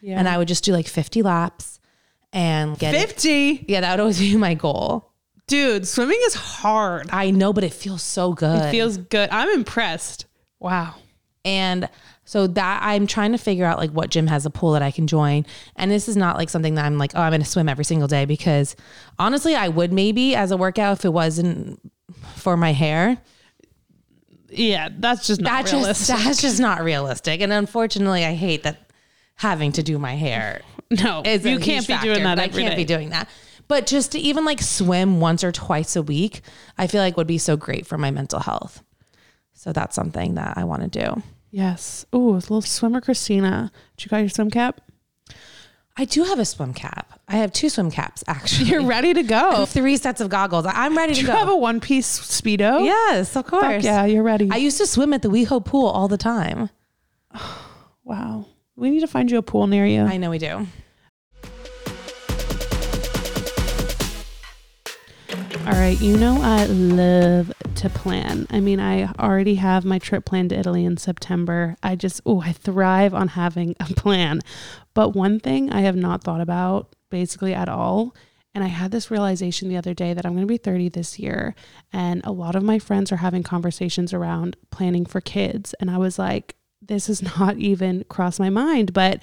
Speaker 1: Yeah.
Speaker 2: And I would just do like 50 laps and get it.
Speaker 1: 50.
Speaker 2: Yeah, that would always be my goal.
Speaker 1: Dude, swimming is hard.
Speaker 2: I know, but it feels so good.
Speaker 1: It feels good. I'm impressed. Wow.
Speaker 2: And so that I'm trying to figure out like what gym has a pool that I can join. And this is not like something that I'm like, oh, I'm going to swim every single day because honestly, I would maybe as a workout if it wasn't for my hair.
Speaker 1: Yeah, that's just not
Speaker 2: That
Speaker 1: realistic.
Speaker 2: just that's just not realistic. And unfortunately, I hate that having to do my hair
Speaker 1: no, you can't be
Speaker 2: factor,
Speaker 1: doing that every
Speaker 2: I can't
Speaker 1: day.
Speaker 2: be doing that. But just to even like swim once or twice a week, I feel like would be so great for my mental health. So that's something that I want to do.
Speaker 1: Yes. Oh, little swimmer Christina. Did you got your swim cap?
Speaker 2: I do have a swim cap. I have two swim caps actually.
Speaker 1: You're ready to go.
Speaker 2: three sets of goggles. I'm ready to
Speaker 1: Do
Speaker 2: go.
Speaker 1: you have a one piece speedo?
Speaker 2: yes, of
Speaker 1: Fuck
Speaker 2: course.
Speaker 1: yeah, you're ready.
Speaker 2: I used to swim at the WeHo pool all the time.
Speaker 1: wow. We need to find you a pool near you.
Speaker 2: I know we do.
Speaker 1: All right, you know I love to plan. I mean, I already have my trip planned to Italy in September. I just, oh, I thrive on having a plan. But one thing I have not thought about basically at all, and I had this realization the other day that I'm going to be 30 this year, and a lot of my friends are having conversations around planning for kids. And I was like, this has not even crossed my mind, but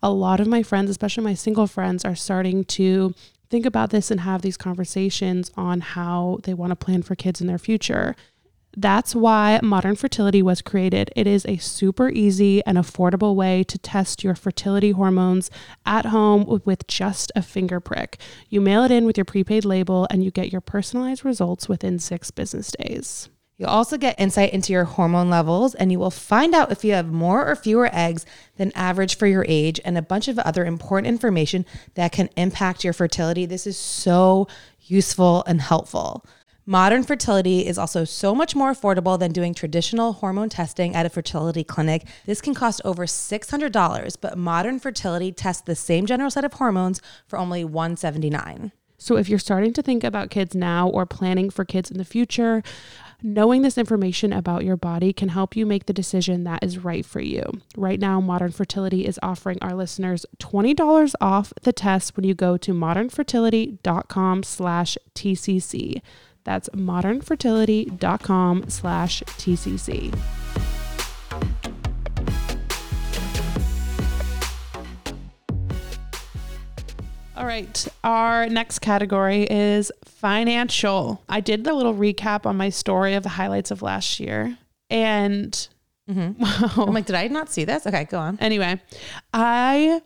Speaker 1: a lot of my friends, especially my single friends, are starting to think about this and have these conversations on how they want to plan for kids in their future. That's why Modern Fertility was created. It is a super easy and affordable way to test your fertility hormones at home with just a finger prick. You mail it in with your prepaid label and you get your personalized results within six business days.
Speaker 2: You'll also get insight into your hormone levels, and you will find out if you have more or fewer eggs than average for your age, and a bunch of other important information that can impact your fertility. This is so useful and helpful. Modern fertility is also so much more affordable than doing traditional hormone testing at a fertility clinic. This can cost over $600, but modern fertility tests the same general set of hormones for only 179.
Speaker 1: So, if you're starting to think about kids now or planning for kids in the future, knowing this information about your body can help you make the decision that is right for you. Right now, Modern Fertility is offering our listeners $20 off the test when you go to modernfertility.com slash TCC. That's modernfertility.com slash TCC. All right. Our next category is financial. I did the little recap on my story of the highlights of last year. And mm-hmm.
Speaker 2: I'm like, did I not see this? Okay, go on.
Speaker 1: Anyway, I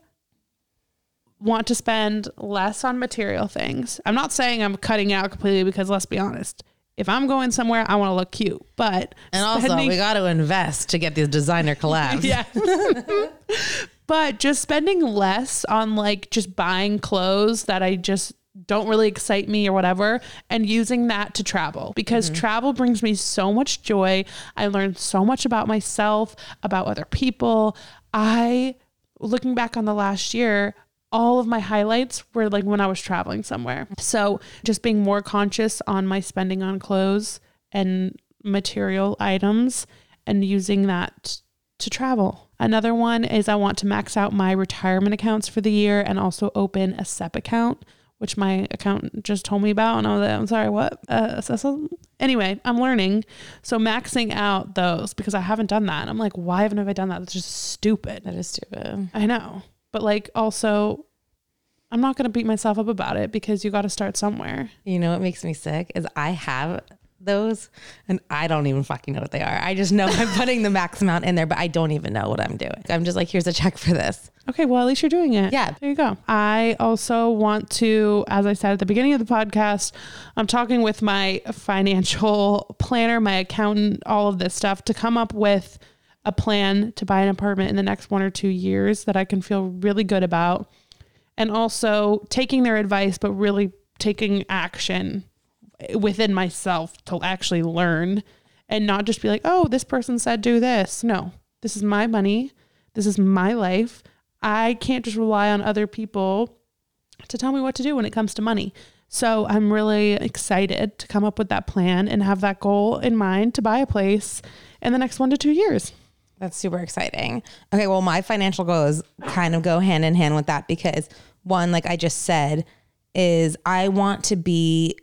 Speaker 1: want to spend less on material things. I'm not saying I'm cutting out completely because let's be honest. If I'm going somewhere, I want to look cute. But
Speaker 2: And also, we got to invest to get these designer collabs.
Speaker 1: yeah. but just spending less on like just buying clothes that I just don't really excite me or whatever and using that to travel because mm-hmm. travel brings me so much joy. I learned so much about myself, about other people. I looking back on the last year, all of my highlights were like when I was traveling somewhere. So, just being more conscious on my spending on clothes and material items and using that to travel. Another one is I want to max out my retirement accounts for the year and also open a SEP account, which my accountant just told me about. And I was like, I'm sorry, what? Uh, anyway, I'm learning. So maxing out those because I haven't done that. And I'm like, why haven't I done that? That's just stupid.
Speaker 2: That is stupid.
Speaker 1: I know. But like also, I'm not going to beat myself up about it because you got to start somewhere.
Speaker 2: You know what makes me sick is I have those and I don't even fucking know what they are. I just know I'm putting the max amount in there, but I don't even know what I'm doing. I'm just like, here's a check for this.
Speaker 1: Okay, well, at least you're doing it.
Speaker 2: Yeah.
Speaker 1: There you go. I also want to, as I said at the beginning of the podcast, I'm talking with my financial planner, my accountant, all of this stuff to come up with a plan to buy an apartment in the next one or two years that I can feel really good about. And also taking their advice, but really taking action within myself to actually learn and not just be like, oh, this person said do this. No, this is my money. This is my life. I can't just rely on other people to tell me what to do when it comes to money. So I'm really excited to come up with that plan and have that goal in mind to buy a place in the next one to two years.
Speaker 2: That's super exciting. Okay, well, my financial goals kind of go hand in hand with that because one, like I just said, is I want to be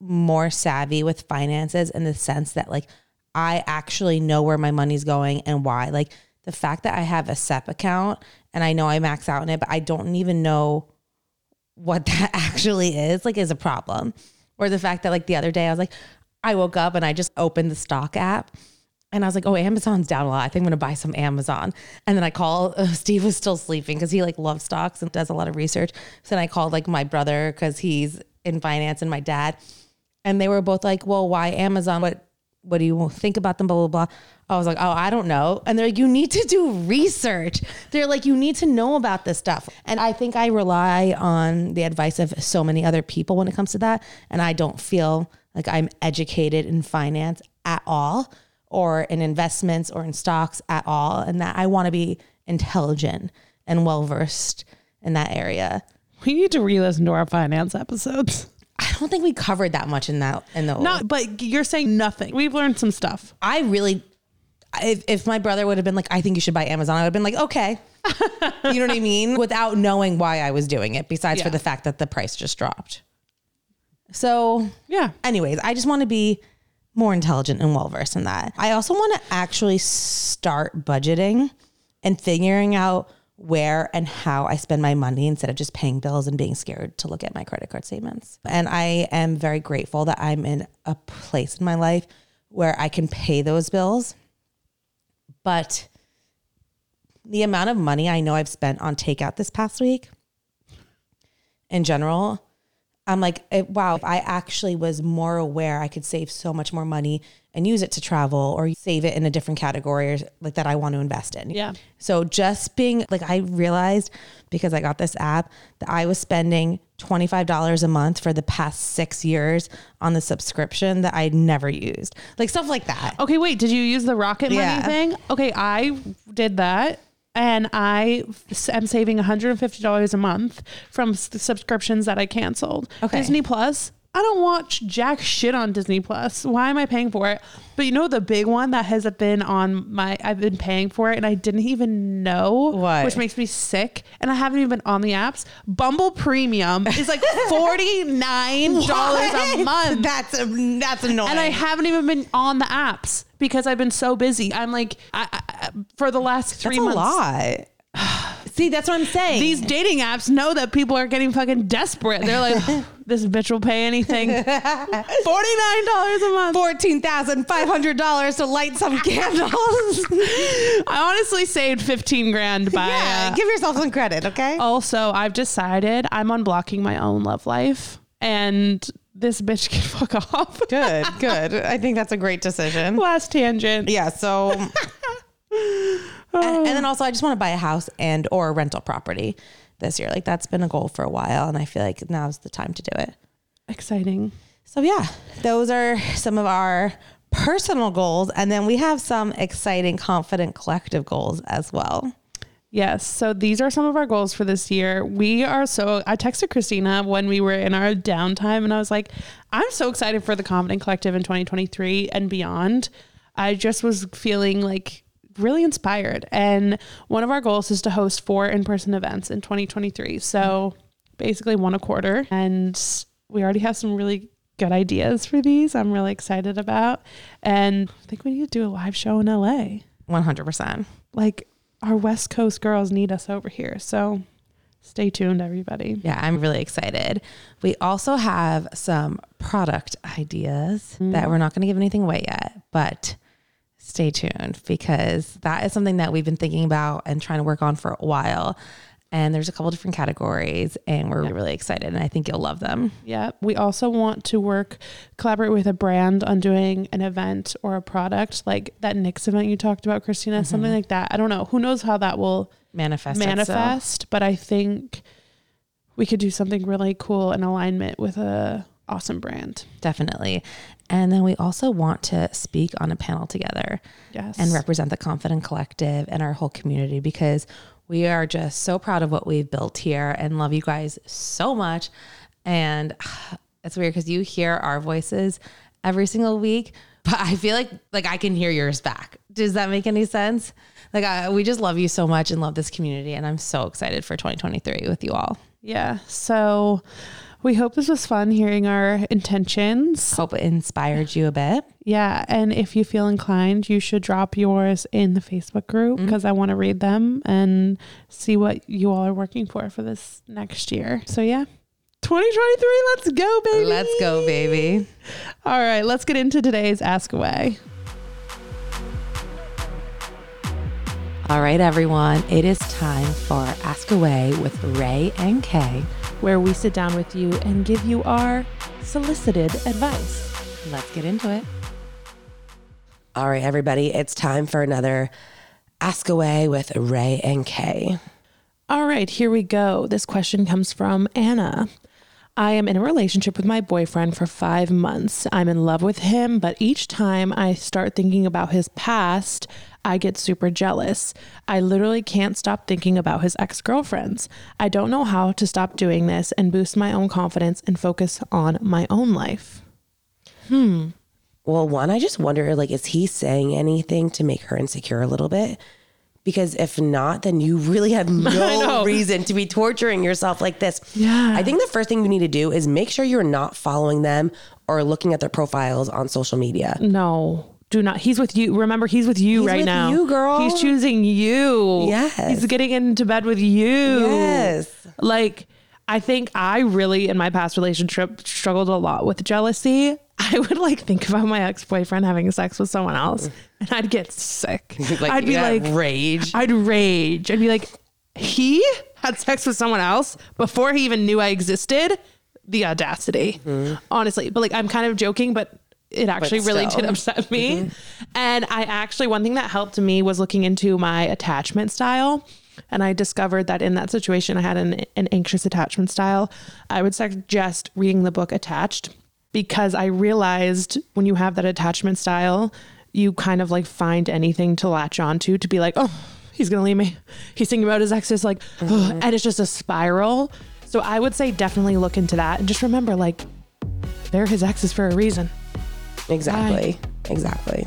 Speaker 2: more savvy with finances in the sense that like I actually know where my money's going and why. Like the fact that I have a SEP account and I know I max out in it, but I don't even know what that actually is, like is a problem. Or the fact that like the other day I was like, I woke up and I just opened the stock app and I was like, oh, Amazon's down a lot. I think I'm going to buy some Amazon. And then I call, uh, Steve was still sleeping because he like loves stocks and does a lot of research. So then I called like my brother because he's in finance and my dad. And they were both like, well, why Amazon? What, what do you think about them? Blah, blah, blah. I was like, oh, I don't know. And they're like, you need to do research. They're like, you need to know about this stuff. And I think I rely on the advice of so many other people when it comes to that. And I don't feel like I'm educated in finance at all or in investments or in stocks at all. And that I want to be intelligent and well versed in that area.
Speaker 1: We need to re-listen to our finance episodes.
Speaker 2: I don't think we covered that much in that in the old.
Speaker 1: Not, but you're saying nothing. We've learned some stuff.
Speaker 2: I really, if, if my brother would have been like, I think you should buy Amazon, I would have been like, okay. you know what I mean? Without knowing why I was doing it, besides for the fact that the price just dropped. So,
Speaker 1: Yeah.
Speaker 2: anyways, I just want to be more intelligent and well versed in that. I also want to actually start budgeting and figuring out where and how I spend my money instead of just paying bills and being scared to look at my credit card statements. And I am very grateful that I'm in a place in my life where I can pay those bills. But the amount of money I know I've spent on takeout this past week in general, I'm like, eh, wow, if I actually was more aware, I could save so much more money and use it to travel or save it in a different category or like that I want to invest in.
Speaker 1: Yeah.
Speaker 2: So just being like, I realized because I got this app that I was spending $25 a month for the past six years on the subscription that I'd never used. Like stuff like that.
Speaker 1: Okay, wait. Did you use the Rocket Money
Speaker 2: Yeah.
Speaker 1: thing? Okay, I did that. And I am saving $150 a month from s- the subscriptions that I canceled.
Speaker 2: Okay.
Speaker 1: Disney Plus. I don't watch jack shit on Disney Plus. Why am I paying for it? But you know the big one that has been on my I've been paying for it and I didn't even know,
Speaker 2: What?
Speaker 1: which makes me sick. And I haven't even been on the apps. Bumble Premium is like forty nine dollars a month.
Speaker 2: That's a, that's annoying.
Speaker 1: and I haven't even been on the apps because I've been so busy. I'm like, I, I, for the last three
Speaker 2: that's a
Speaker 1: months.
Speaker 2: lot. See, that's what I'm saying.
Speaker 1: These dating apps know that people are getting fucking desperate. They're like, this bitch will pay anything. $49 a month.
Speaker 2: fourteen thousand five hundred dollars to light some candles.
Speaker 1: I honestly saved 15 grand by.
Speaker 2: yeah,
Speaker 1: uh,
Speaker 2: give yourself some credit, okay?
Speaker 1: also, I've decided I'm unblocking my own love life. And this bitch can fuck off.
Speaker 2: Good, good. I think that's a great decision.
Speaker 1: Last tangent.
Speaker 2: Yeah. So, and, and then oh. also, I just want to buy a house and or a rental property this year. Like that's been a goal for a while, and I feel like now's the time to do it.
Speaker 1: Exciting.
Speaker 2: So yeah, those are some of our personal goals, and then we have some exciting, confident, collective goals as well.
Speaker 1: Yes. So these are some of our goals for this year. We are so, I texted Christina when we were in our downtime and I was like, I'm so excited for the Confident Collective in 2023 and beyond. I just was feeling like really inspired. And one of our goals is to host four in person events in 2023. So basically one a quarter. And we already have some really good ideas for these. I'm really excited about. And I think we need to do a live show in LA
Speaker 2: One hundred percent.
Speaker 1: like our West Coast girls need us over here. So stay tuned, everybody.
Speaker 2: Yeah, I'm really excited. We also have some product ideas that mm-hmm. we're not going to give anything away yet, but stay tuned because that is something that we've been thinking about and trying to work on for a while. And there's a couple different categories, and we're really excited. And I think you'll love them.
Speaker 1: Yeah. We also want to work, collaborate with a brand on doing an event or a product like that Nick's event you talked about, Christina, mm-hmm. something like that. I don't know. Who knows how that will
Speaker 2: Manifest. itself.
Speaker 1: manifest, but I think we could do something really cool in alignment with a awesome brand.
Speaker 2: Definitely. And then we also want to speak on a panel together.
Speaker 1: Yes.
Speaker 2: and represent the confident collective and our whole community because we are just so proud of what we've built here and love you guys so much. And it's weird because you hear our voices every single week, but I feel like like I can hear yours back. Does that make any sense? Like I, we just love you so much and love this community, and I'm so excited for 2023 with you all.
Speaker 1: yeah. So we hope this was fun hearing our intentions.
Speaker 2: Hope it inspired you a bit.
Speaker 1: Yeah. And if you feel inclined, you should drop yours in the Facebook group mm-hmm. because I want to read them and see what you all are working for for this next year. So, yeah. 2023, let's go, baby.
Speaker 2: Let's go, baby.
Speaker 1: All right, let's get into today's Ask Away.
Speaker 2: All right, everyone. It is time for Ask Away with Ray and Kay.
Speaker 1: Where we sit down with you and give you our solicited advice.
Speaker 2: Let's get into it.
Speaker 3: All right, everybody, it's time for another Ask Away with Ray and Kay.
Speaker 1: All right, here we go. This question comes from Anna. I am in a relationship with my boyfriend for five months. I'm in love with him, but each time I start thinking about his past, I get super jealous. I literally can't stop thinking about his ex girlfriends. I don't know how to stop doing this and boost my own confidence and focus on my own life. Hmm.
Speaker 3: Well, one, I just wonder like, is he saying anything to make her insecure a little bit? Because if not, then you really have no reason to be torturing yourself like this.
Speaker 1: Yeah.
Speaker 3: I think the first thing you need to do is make sure you're not following them or looking at their profiles on social media.
Speaker 1: No, do not. He's with you. Remember, he's with you
Speaker 3: He's
Speaker 1: right
Speaker 3: with
Speaker 1: now.
Speaker 3: you, girl.
Speaker 1: He's choosing you.
Speaker 3: Yes.
Speaker 1: He's getting into bed with you.
Speaker 3: Yes.
Speaker 1: Like, I think I really, in my past relationship, struggled a lot with jealousy. I would like think about my ex boyfriend having sex with someone else, and I'd get sick.
Speaker 3: Like,
Speaker 1: I'd be
Speaker 3: yeah,
Speaker 1: like,
Speaker 3: rage.
Speaker 1: I'd rage. I'd be like, he had sex with someone else before he even knew I existed. The audacity, mm-hmm. honestly. But like, I'm kind of joking, but it actually really did upset me. Mm-hmm. And I actually, one thing that helped me was looking into my attachment style. And I discovered that in that situation, I had an, an anxious attachment style. I would suggest reading the book Attached because I realized when you have that attachment style, you kind of like find anything to latch onto to be like, oh, he's gonna leave me. He's thinking about his exes, like, "Ugh," and it's just a spiral. So I would say definitely look into that and just remember, like, they're his exes for a reason.
Speaker 3: Exactly. Exactly.